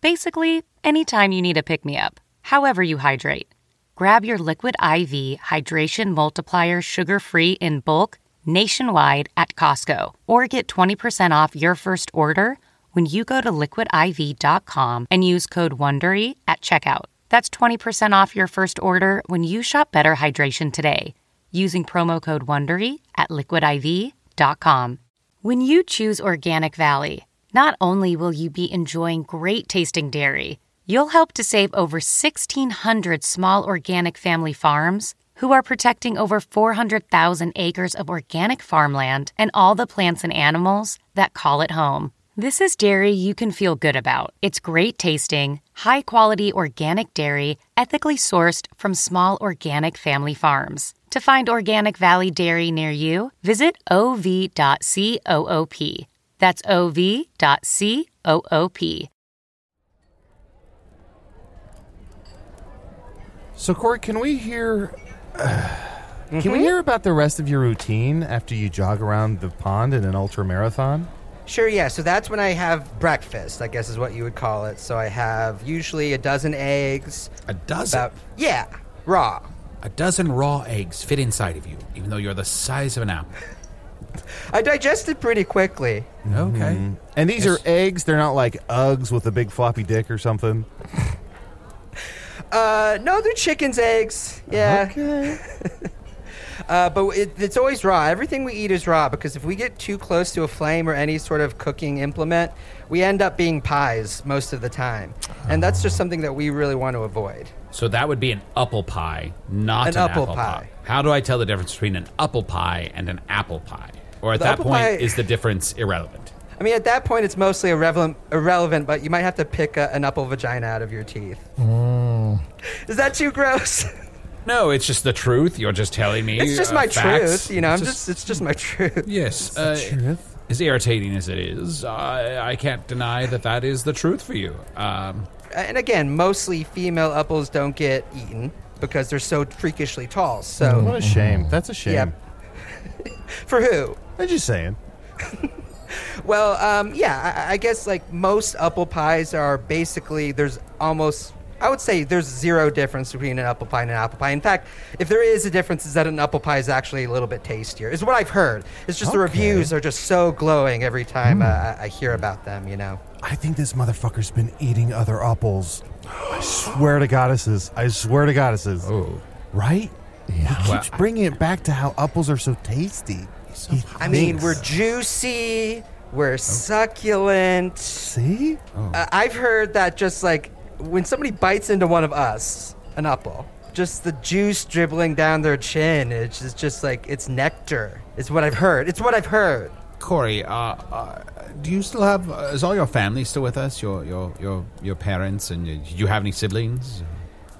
Speaker 9: Basically, anytime you need a pick me up, however you hydrate. Grab your Liquid IV Hydration Multiplier sugar free in bulk nationwide at Costco or get 20% off your first order when you go to liquidiv.com and use code WONDERY at checkout. That's 20% off your first order when you shop Better Hydration today using promo code WONDERY at liquidiv.com. When you choose Organic Valley, not only will you be enjoying great tasting dairy, you'll help to save over 1,600 small organic family farms who are protecting over 400,000 acres of organic farmland and all the plants and animals that call it home. This is dairy you can feel good about. It's great tasting, high quality organic dairy, ethically sourced from small organic family farms. To find Organic Valley Dairy near you, visit ov.coop. That's ov.coop.
Speaker 4: So, Corey, can we hear? Can we mm-hmm. hear about the rest of your routine after you jog around the pond in an ultra marathon?
Speaker 6: Sure, yeah. So that's when I have breakfast, I guess is what you would call it. So I have usually a dozen eggs.
Speaker 5: A dozen?
Speaker 6: About, yeah, raw.
Speaker 5: A dozen raw eggs fit inside of you, even though you're the size of an apple.
Speaker 6: I digest it pretty quickly.
Speaker 5: Okay.
Speaker 4: And these are eggs. They're not like Uggs with a big floppy dick or something.
Speaker 6: Uh, no, they're chicken's eggs. Yeah.
Speaker 4: Okay.
Speaker 6: Uh, but it, it's always raw. Everything we eat is raw because if we get too close to a flame or any sort of cooking implement, we end up being pies most of the time. And that's just something that we really want to avoid.
Speaker 5: So that would be an apple pie, not
Speaker 6: An
Speaker 5: an,
Speaker 6: apple
Speaker 5: apple,
Speaker 6: pie.
Speaker 5: pie. How do I tell the difference between an apple pie and an apple pie? Or at
Speaker 6: The
Speaker 5: that point,
Speaker 6: pie-
Speaker 5: is the difference irrelevant?
Speaker 6: I mean, at that point, it's mostly irrelevant, irrelevant but you might have to pick a, an apple vagina out of your teeth. Is that too gross?
Speaker 5: No, it's just the truth. You're just telling me.
Speaker 6: it's just
Speaker 5: uh,
Speaker 6: my
Speaker 5: facts.
Speaker 6: truth. You know, I'm
Speaker 5: It's
Speaker 6: just, it's just my truth.
Speaker 5: Yes. Uh, truth. as irritating as it is, I, I can't deny that that is the truth for you. Um,
Speaker 6: And again, mostly female apples don't get eaten because they're so freakishly tall. So,
Speaker 4: What a shame. That's a shame.
Speaker 6: Yep. for who?
Speaker 4: I'm just saying.
Speaker 6: Well, um, yeah, I, I guess like most apple pies are basically there's almost I would say there's zero difference between an apple pie and an apple pie. In fact, if there is a difference, is that an apple pie is actually a little bit tastier. Is what I've heard. It's just the reviews are just so glowing every time uh, I I hear about them. You know.
Speaker 4: I think this motherfucker's been eating other apples. I swear to goddesses. I swear to goddesses.
Speaker 5: Oh.
Speaker 4: Right?
Speaker 3: Yeah.
Speaker 4: He keeps bringing it back to how apples are so tasty. He
Speaker 6: I mean, we're juicy, we're succulent.
Speaker 4: See?
Speaker 6: Uh, I've heard that just like when somebody bites into one of us, an apple, just the juice dribbling down their chin, it's just, just like it's nectar. It's what I've heard. It's what I've heard.
Speaker 5: Corey, uh, uh, do you still have? Uh, is all your family still with us? Your your your your parents and you, do you have any siblings?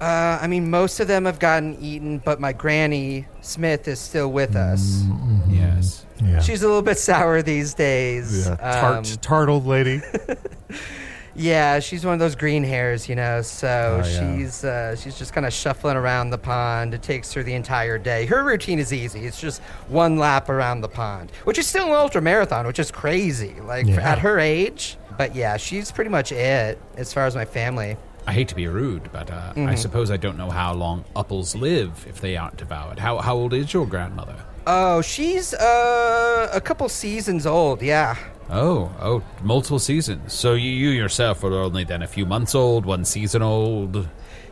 Speaker 6: Uh, I mean, most of them have gotten eaten, but my granny Smith is still with us.
Speaker 5: Yes.
Speaker 3: Yeah.
Speaker 6: She's a little bit sour these days.
Speaker 4: Yeah, tart,
Speaker 6: Um,
Speaker 4: tart old lady.
Speaker 6: Yeah, she's one of those green hairs, you know. So
Speaker 4: Oh, yeah.
Speaker 6: she's uh, she's just kind of shuffling around the pond. It takes her the entire day. Her routine is easy. It's just one lap around the pond, which is still an ultra marathon, which is crazy. Like for-
Speaker 3: Yeah.
Speaker 6: at her age. But yeah, she's pretty much it as far as my family.
Speaker 5: I hate to be rude, but uh, I suppose I don't know how long upples live if they aren't devoured. How how old is your grandmother?
Speaker 6: Oh, she's uh, a couple seasons old. Yeah.
Speaker 5: Oh, oh, multiple seasons. So you, you yourself are only then a few months old, one season old.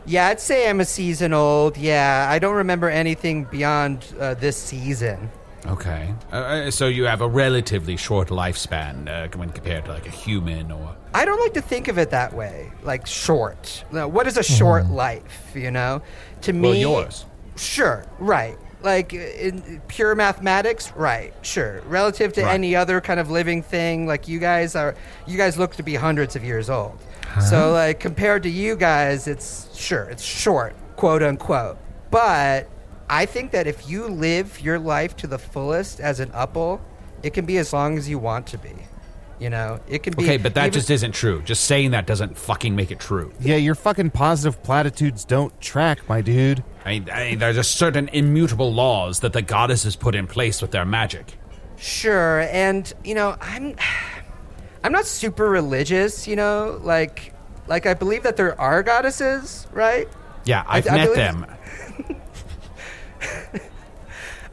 Speaker 6: Yeah, I'd say I'm a season old. Yeah, I don't remember anything beyond uh, this season.
Speaker 5: Okay. Uh, Uh, so you have a relatively short lifespan uh, when compared to like a human or.
Speaker 6: I don't like to think of it that way, like short. Now, what is a short life? You know, to me,
Speaker 5: Well, yours.
Speaker 6: Sure, right. Like in pure mathematics, right? Sure. Relative to
Speaker 5: Right.
Speaker 6: any other kind of living thing, like you guys are, you guys look to be hundreds of years old. So, like compared to you guys, it's sure it's short, quote unquote. But I think that if you live your life to the fullest as an upple, it can be as long as you want to be. You know, it can be.
Speaker 5: Okay, but that
Speaker 6: even-
Speaker 5: just isn't true. Just saying that doesn't fucking make it true.
Speaker 4: yeah, your fucking positive platitudes don't track, my dude.
Speaker 5: I mean, I there's just certain immutable laws that the goddesses put in place with their magic.
Speaker 6: Sure, and you know, I'm I'm not super religious, you know, like like I believe that there are goddesses, right?
Speaker 5: Yeah, I've
Speaker 6: I
Speaker 5: met them.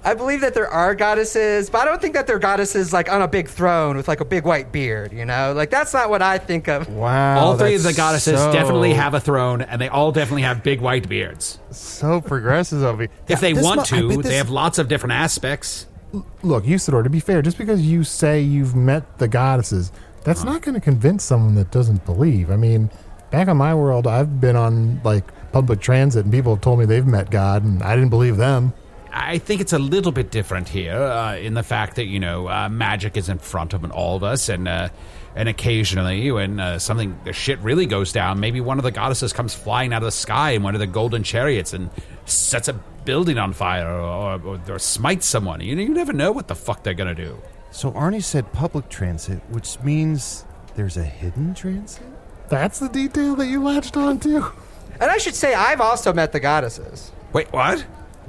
Speaker 6: I believe that there are goddesses, but I don't think that they're goddesses like on a big throne with like a big white beard, you know? Like that's not what I think of.
Speaker 4: Wow.
Speaker 5: all three of the goddesses
Speaker 4: so-
Speaker 5: definitely have a throne, and they all definitely have big white beards.
Speaker 4: so progressive of me.
Speaker 5: If they
Speaker 3: This
Speaker 5: want to,
Speaker 3: bet
Speaker 5: they have lots of different aspects.
Speaker 3: Look, Usidore, to be fair, just because you say you've met the goddesses, that's not going to convince someone that doesn't believe. I mean, back in my world, I've been on like public transit and people have told me they've met God, and I didn't believe them.
Speaker 5: I think it's a little bit different here uh, in the fact that you know uh, magic is in front of all of us, and uh, and occasionally when uh, something the shit really goes down, maybe one of the goddesses comes flying out of the sky in one of the golden chariots and sets a building on fire or, or, or smites someone. You you never know what the fuck they're gonna do.
Speaker 4: So Arnie said public transit, which means there's a hidden transit?
Speaker 3: That's the detail that you latched onto.
Speaker 6: And I should say I've also met the goddesses.
Speaker 5: Wait, what?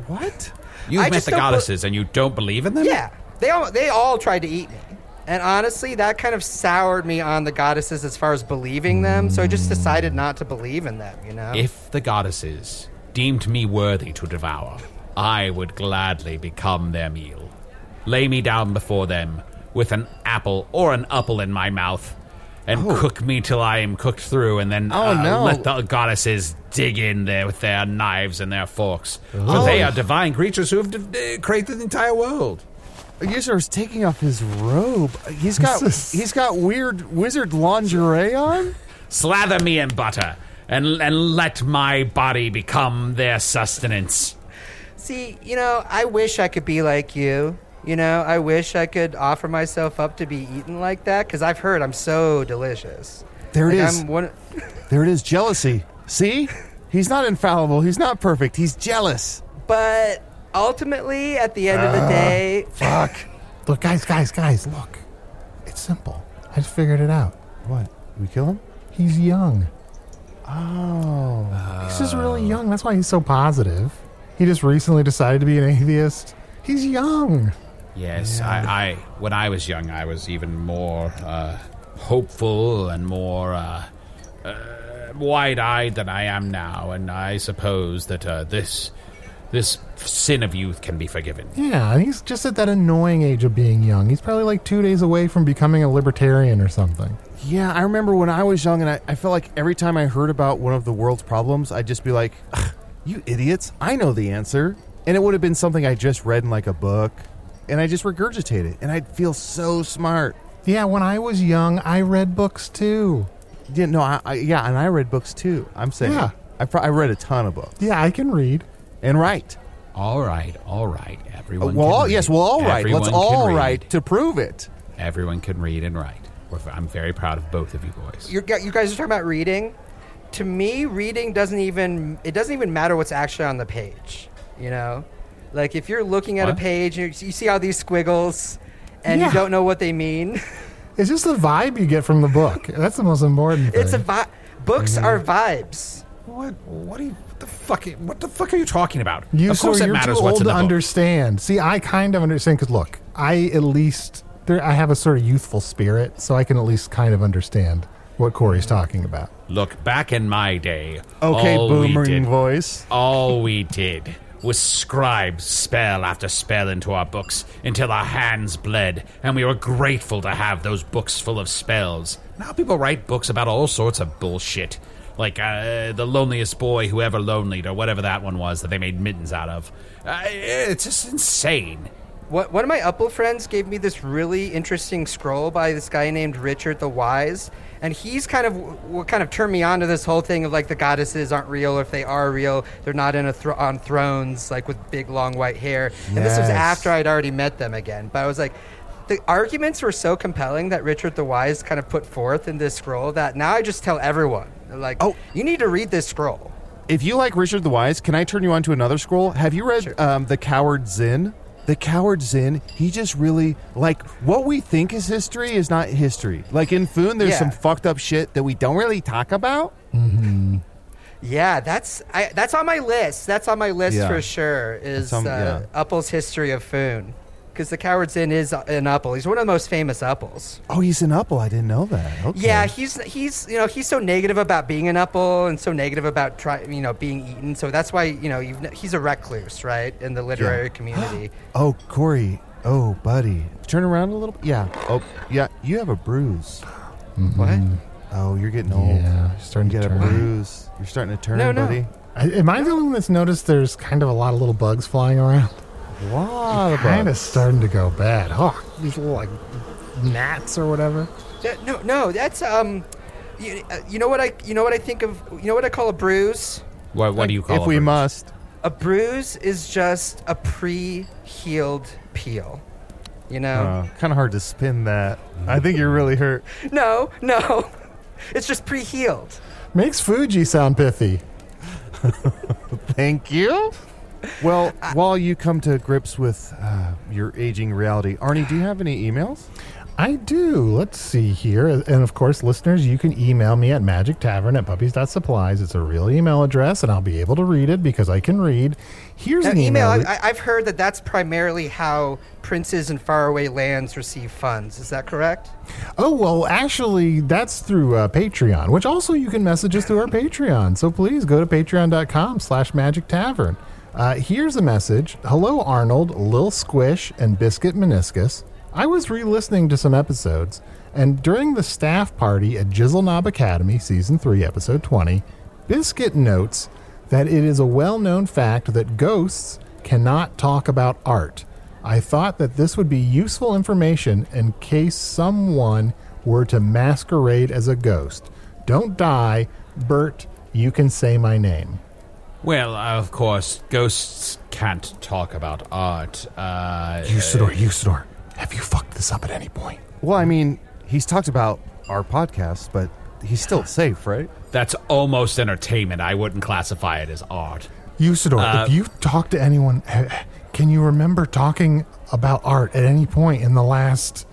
Speaker 4: What?
Speaker 5: You've
Speaker 6: I
Speaker 5: met the goddesses and you don't believe in them?
Speaker 6: Yeah. They all they all tried to eat me. And honestly, that kind of soured me on the goddesses as far as believing them, so I just decided not to believe in them, you know?
Speaker 5: If the goddesses deemed me worthy to devour, I would gladly become their meal. Lay me down before them with an apple or an apple in my mouth, and cook me till I am cooked through, and then
Speaker 4: Oh,
Speaker 5: uh,
Speaker 4: no.
Speaker 5: let the goddesses dig in there with their knives and their forks. For they are divine creatures who have d- created the entire world.
Speaker 4: Usidore's taking off his robe. He's got
Speaker 3: is...
Speaker 4: he's got weird wizard lingerie on.
Speaker 5: Slather me in butter, and, and let my body become their sustenance.
Speaker 6: See, you know, I wish I could be like you. You know, I wish I could offer myself up to be eaten like that because I've heard I'm so delicious.
Speaker 4: There it
Speaker 6: Like,
Speaker 4: is.
Speaker 6: I'm one,
Speaker 4: There it is. Jealousy. See? He's not infallible. He's not perfect. He's jealous.
Speaker 6: but ultimately, at the end of the ah, day,
Speaker 4: Fuck.
Speaker 3: Look, guys, guys, guys, look. It's simple. I just figured it out.
Speaker 4: What? We kill him?
Speaker 3: He's young.
Speaker 4: Oh.
Speaker 3: He's just really young. That's why he's so positive. He just recently decided to be an atheist. He's young.
Speaker 5: Yes, I, I. When I was young, I was even more uh, hopeful and more, uh, uh, wide-eyed than I am now, and I suppose that uh, this this sin of youth can be forgiven.
Speaker 3: Yeah, he's just at that annoying age of being young. He's probably like two days away from becoming a libertarian or something.
Speaker 4: Yeah, I remember when I was young and I, I felt like every time I heard about one of the world's problems, I'd just be like, "Ugh, you idiots, I know the answer. And it would have been something I just read in like a book, and I just regurgitate it, and I'd feel so smart.
Speaker 3: Yeah, when I was young, I read books too.
Speaker 4: Yeah, no, I, I yeah, and I read books too. I'm saying,
Speaker 3: Yeah.
Speaker 4: I, pro- I read a ton of books
Speaker 3: Yeah, I can read.
Speaker 4: and write.
Speaker 5: All right, all right,
Speaker 4: Uh,
Speaker 5: everyone.
Speaker 4: well,
Speaker 5: can
Speaker 4: all,
Speaker 5: read.
Speaker 4: yes, well, all right.
Speaker 5: Everyone
Speaker 4: Let's
Speaker 5: can
Speaker 4: all
Speaker 5: read.
Speaker 4: write to prove it.
Speaker 5: Everyone can read and write. We're- I'm very proud of both of you boys.
Speaker 6: You're, you guys are talking about reading. To me, reading doesn't even it doesn't even matter what's actually on the page. You know, like if you're looking at
Speaker 5: What?
Speaker 6: a page, you, you see all these squiggles, and
Speaker 3: Yeah.
Speaker 6: you don't know what they mean.
Speaker 3: It's just the vibe you get from the book. That's the most important thing.
Speaker 6: it's a vi- books
Speaker 5: Mm-hmm.
Speaker 6: are vibes.
Speaker 5: What? What are you? What the fuck? What the fuck are you talking about?
Speaker 3: You,
Speaker 5: of course,
Speaker 3: so
Speaker 5: it
Speaker 3: you're
Speaker 5: matters
Speaker 3: too
Speaker 5: what's
Speaker 3: old
Speaker 5: in
Speaker 3: to
Speaker 5: the book.
Speaker 3: understand. See, I kind of understand because look, I at least there, I have a sort of youthful spirit, so I can at least kind of understand what Corey's talking about.
Speaker 5: Look, back in my day,
Speaker 4: Okay,
Speaker 5: all we
Speaker 4: boomering
Speaker 5: did-
Speaker 4: voice.
Speaker 5: All we did was scribe spell after spell into our books until our hands bled, and we were grateful to have those books full of spells. Now people write books about all sorts of bullshit. Like uh, The Loneliest Boy Who Ever Lonelied, or whatever that one was that they made mittens out of. Uh, it's just insane.
Speaker 6: What, one of my Upple friends gave me this really interesting scroll by this guy named Richard the Wise, and he's kind of what kind of turned me on to this whole thing of like the goddesses aren't real, or if they are real, they're not in a on thrones like with big long white hair. And this was after I'd already met them again, but I was like. The arguments were so compelling that Richard the Wise kind of put forth in this scroll that now I just tell everyone, like,
Speaker 4: Oh.
Speaker 6: you need to read this scroll.
Speaker 4: If you like Richard the Wise, can I turn you on to another scroll? Have you read um, The Coward Zin? The Coward Zin, he just really, like, what we think is history is not history. Like, in Foon, there's
Speaker 6: Yeah.
Speaker 4: some fucked up shit that we don't really talk about.
Speaker 6: Yeah, that's I, that's on my list. That's on my list
Speaker 4: Yeah.
Speaker 6: for sure. Is
Speaker 4: on-
Speaker 6: uh, Upple's history of Foon? Because the Coward's Inn is an Upple. He's one of the most famous Upples.
Speaker 4: Oh, he's an Upple. I didn't know that. Okay.
Speaker 6: Yeah, he's he's you know he's so negative about being an Upple and so negative about try you know being eaten. So that's why you know you've, he's a recluse, right, in the literary community.
Speaker 4: Oh, Corey. Oh, buddy. Turn around a little. Yeah. Oh, yeah. You have a bruise.
Speaker 6: What?
Speaker 4: Oh, you're getting old.
Speaker 3: Yeah, you're starting
Speaker 4: You
Speaker 3: to
Speaker 4: got a bruise. You're starting to turn,
Speaker 6: No, no.
Speaker 4: buddy.
Speaker 3: I, am I the only one that's noticed there's kind of a lot of little bugs flying around?
Speaker 4: Wow.
Speaker 3: Kind of starting to go bad. Oh, these little like gnats or whatever.
Speaker 6: Yeah, no, no, that's um, you, uh, you know what I you know what I think of you know what I call a bruise.
Speaker 5: What, what do you call it?
Speaker 4: If
Speaker 5: a
Speaker 4: we
Speaker 5: bruise?
Speaker 4: must.
Speaker 6: A bruise is just a pre-healed peel. You know.
Speaker 4: Uh, kind of hard to spin that. I think you're really hurt.
Speaker 6: No, no. It's just pre-healed.
Speaker 3: Makes Fuji sound pithy.
Speaker 4: Thank you. Well, while you come to grips with uh, your aging reality, Arnie, do you have any emails?
Speaker 3: I do. Let's see here. And of course, listeners, you can email me at magic tavern at puppies.supplies. It's a real email address, and I'll be able to read it because I can read. Here's
Speaker 6: Now,
Speaker 3: an
Speaker 6: email.
Speaker 3: email.
Speaker 6: I, I've heard that that's primarily how princes in faraway lands receive funds. Is that correct?
Speaker 3: Oh, well, actually, that's through uh, Patreon, which also you can message us through our Patreon. So please go to patreon.com slash magic tavern. Uh, here's a message. Hello, Arnold, Lil Squish, and Biscuit Meniscus. I was re listening to some episodes, and during the staff party at Jizzle Knob Academy, Season 3, Episode 20, Biscuit notes that it is a well known fact that ghosts cannot talk about art. I thought that this would be useful information in case someone were to masquerade as a ghost. Don't die, Bert, you can say my name.
Speaker 5: Well, of course, ghosts can't talk about art. Uh,
Speaker 3: Usidore, Usidore, have you fucked this up at any point?
Speaker 4: Well, I mean, he's talked about our podcast, but he's still safe, right?
Speaker 5: That's almost entertainment. I wouldn't classify it as art.
Speaker 3: Usidore,
Speaker 5: Uh,
Speaker 3: if you've talked to anyone, can you remember talking about art at any point in the last y-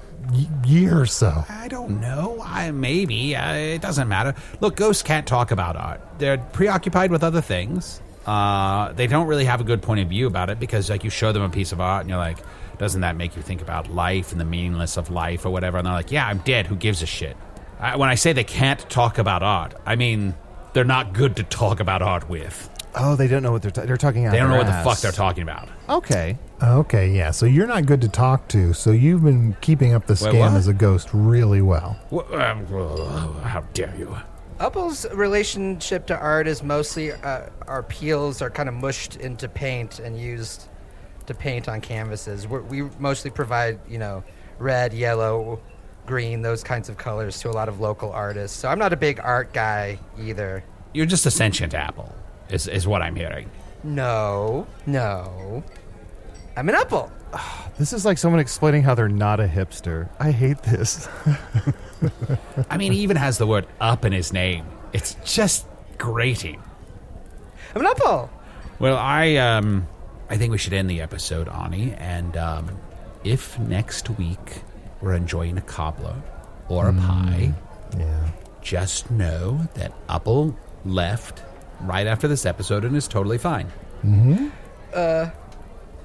Speaker 3: year or so?
Speaker 5: I don't know. I maybe uh, it doesn't matter. Look, ghosts can't talk about art. They're preoccupied with other things. Uh, they don't really have a good point of view about it because, like, you show them a piece of art and you're like, "Doesn't that make you think about life and the meaningless of life or whatever?" And they're like, "Yeah, I'm dead. Who gives a shit?" I, when I say they can't talk about art, I mean They're not good to talk about art with.
Speaker 4: Oh, they don't know what they're ta- they're talking out.
Speaker 5: They don't know
Speaker 4: their
Speaker 5: what the fuck they're talking about.
Speaker 4: Okay.
Speaker 3: Okay, yeah. So you're not good to talk to. So you've been keeping up the
Speaker 5: Wait,
Speaker 3: scam
Speaker 5: what?
Speaker 3: as a ghost really well.
Speaker 5: Wha- um, uh, how dare you?
Speaker 6: Upple's relationship to art is mostly uh, our peels are kind of mushed into paint and used to paint on canvases. We're, we mostly provide, you know, red, yellow, green, those kinds of colors to a lot of local artists. So I'm not a big art guy either.
Speaker 5: You're just a sentient apple, is, is what I'm hearing.
Speaker 6: No, no. I'm an apple.
Speaker 4: This is like someone explaining how they're not a hipster. I hate this.
Speaker 5: I mean, he even has the word up in his name. It's just grating.
Speaker 6: I'm an apple.
Speaker 5: Well, I um, I think we should end the episode, Arnie. And um, if next week we're enjoying a cobbler or a pie,
Speaker 3: Yeah.
Speaker 5: just know that Apple left right after this episode and is totally fine. Mm-hmm.
Speaker 6: Uh,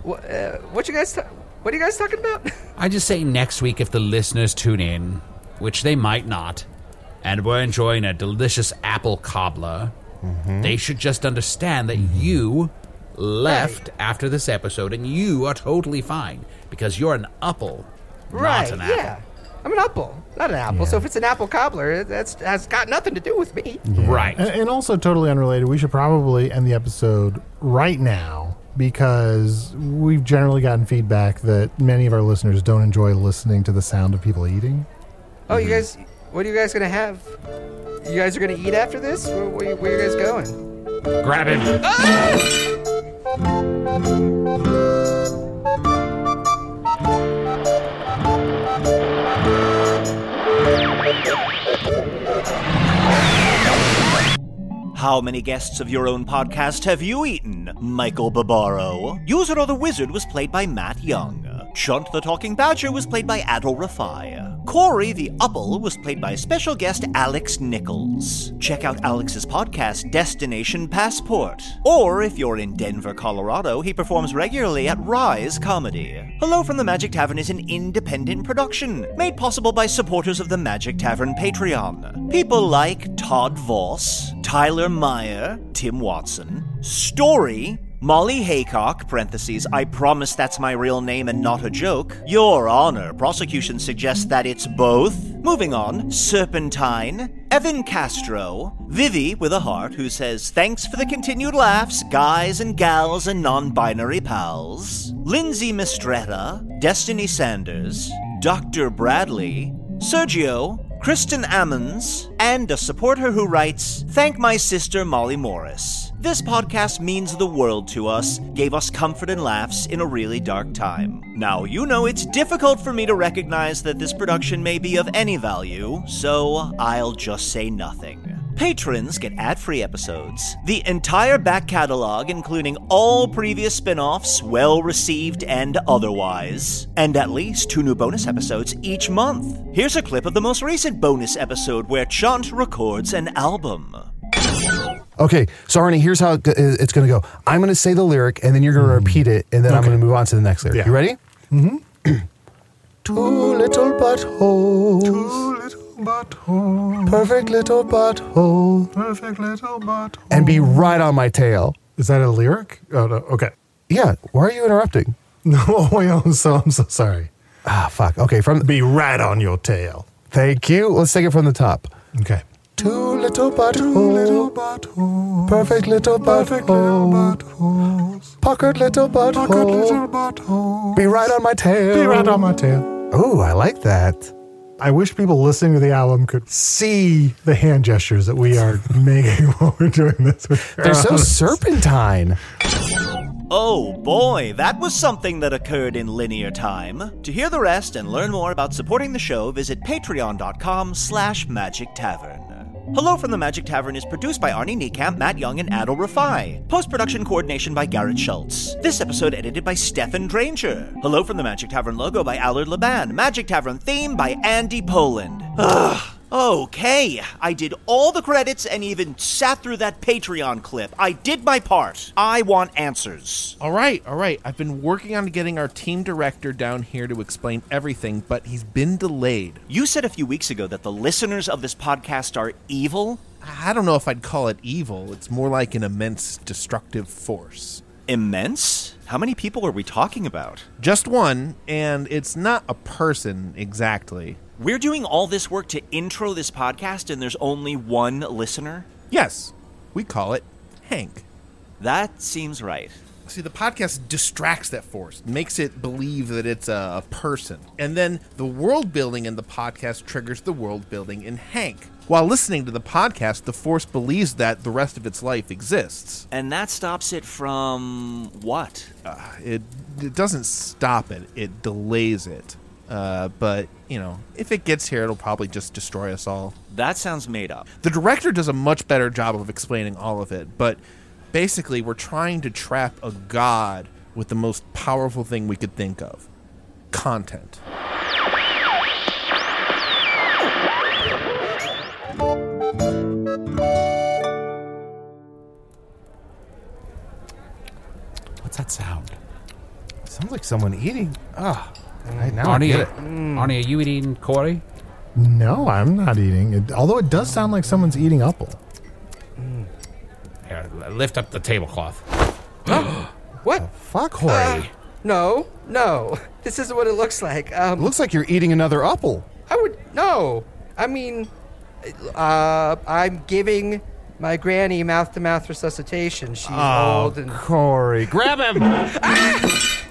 Speaker 6: what, uh, what you guys? Ta- what are you guys talking about?
Speaker 5: I just say next week if the listeners tune in, which they might not, and we're enjoying a delicious apple cobbler, mm-hmm. they should just understand that mm-hmm. you left after this episode and you are totally fine because you're an apple,
Speaker 6: right?
Speaker 5: not an apple.
Speaker 6: Yeah. I'm an apple, not an apple. So if it's an apple cobbler, that's has got nothing to do with me.
Speaker 5: Right.
Speaker 3: And, and also, totally unrelated, we should probably end the episode right now because we've generally gotten feedback that many of our listeners don't enjoy listening to the sound of people eating.
Speaker 6: Oh, you guys, what are you guys gonna have? You guys are gonna eat after this? Where, where, where are you guys going?
Speaker 5: Grab him. Ah!
Speaker 1: How many guests of your own podcast have you eaten, Michael Barbaro? Usidore the Wizard was played by Matt Young. Chunt the Talking Badger was played by Adal Rifai. Corey the Upple was played by special guest Alex Nichols. Check out Alex's podcast, Destination Passport. Or if you're in Denver, Colorado, he performs regularly at Rise Comedy. Hello from the Magic Tavern is an independent production made possible by supporters of the Magic Tavern Patreon. People like Todd Voss, Tyler Meyer, Tim Watson, Story, Molly Haycock, parentheses, I promise that's my real name and not a joke. Your Honor, prosecution suggests that it's both. Moving on, Serpentine, Evan Castro, Vivi with a heart who says, Thanks for the continued laughs, guys and gals and non binary pals. Lindsay Mistretta, Destiny Sanders, Dr. Bradley, Sergio, Kristen Ammons, and a supporter who writes, Thank my sister Molly Morris. This podcast means the world to us, gave us comfort and laughs in a really dark time. Now, you know it's difficult for me to recognize that this production may be of any value, so I'll just say nothing. Patrons get ad free episodes, the entire back catalog, including all previous spin offs, well received and otherwise, and at least two new bonus episodes each month. Here's a clip of the most recent bonus episode where Chunt records an album.
Speaker 4: Okay, so Arnie, here's how it's going to go. I'm going to say the lyric, and then you're going to repeat it, and then I'm going to move on to the next lyric.
Speaker 3: Yeah.
Speaker 4: You ready? Mm-hmm. Two little buttholes. Two
Speaker 3: little butthole.
Speaker 4: Perfect little butthole.
Speaker 3: Perfect little butthole.
Speaker 4: And be right on my tail.
Speaker 3: Is that a lyric? Oh, no. Okay.
Speaker 4: Yeah, why are you interrupting?
Speaker 3: No, I'm so, I'm so sorry.
Speaker 4: Ah, fuck. Okay, from
Speaker 3: Be right on your tail.
Speaker 4: thank you. Let's take it from the top.
Speaker 3: Okay.
Speaker 4: Two little buttholes.
Speaker 3: Butthole.
Speaker 4: Perfect little
Speaker 3: Perfect
Speaker 4: butthole.
Speaker 3: buttholes.
Speaker 4: Puckered little
Speaker 3: Pocket little
Speaker 4: butthole.
Speaker 3: butthole.
Speaker 4: Be right on my tail.
Speaker 3: Be right on my tail.
Speaker 4: Oh, I like that.
Speaker 3: I wish people listening to the album could see the hand gestures that we are making while we're doing this.
Speaker 4: They're so serpentine.
Speaker 1: Oh boy, that was something that occurred in linear time. To hear the rest and learn more about supporting the show, visit patreon.com slash magic tavern. Hello from the Magic Tavern is produced by Arnie Niekamp, Matt Young, and Adal Rifai. Post-production coordination by Garrett Schultz. This episode edited by Stephen Dranger. Hello from the Magic Tavern logo by Allard Laban. Magic Tavern theme by Andy Poland. Ugh. Okay, I did all the credits and even sat through that Patreon clip. I did my part. I want answers.
Speaker 2: All right, all right. I've been working on getting our team director down here to explain everything, but he's been delayed.
Speaker 1: You said a few weeks ago that the listeners of this podcast are evil.
Speaker 2: I don't know if I'd call it evil. It's more like an immense destructive force.
Speaker 1: Immense? How many people are we talking about?
Speaker 2: Just one, and it's not a person exactly.
Speaker 1: We're doing all this work to intro this podcast, and there's only one listener?
Speaker 2: Yes, we call it Hank.
Speaker 1: That seems right.
Speaker 2: See, the podcast distracts that force, makes it believe that it's a, person. And then the world building in the podcast triggers the world building in Hank. While listening to the podcast, the force believes that the rest of its life exists.
Speaker 1: And that stops it from what?
Speaker 2: Uh, it, it doesn't stop it, it delays it. Uh, but, you know, if it gets here, it'll probably just destroy us all.
Speaker 1: That sounds made up.
Speaker 2: The director does a much better job of explaining all of it, but basically, we're trying to trap a god with the most powerful thing we could think of content.
Speaker 5: What's that sound?
Speaker 4: Sounds like someone eating. Ah, right now I
Speaker 5: Arnie,
Speaker 4: get it.
Speaker 5: Arnie, are you eating Corey?
Speaker 3: No, I'm not eating. It, although it does sound like someone's eating apple.
Speaker 5: Here, lift up the tablecloth.
Speaker 6: What?
Speaker 4: Fuck.
Speaker 6: Uh, no, no. This isn't what it looks like. Um,
Speaker 4: Looks like you're eating another apple.
Speaker 6: I would no. I mean, uh, I'm giving my granny mouth-to-mouth resuscitation. She's
Speaker 4: Oh,
Speaker 6: old and
Speaker 4: Corey, grab him.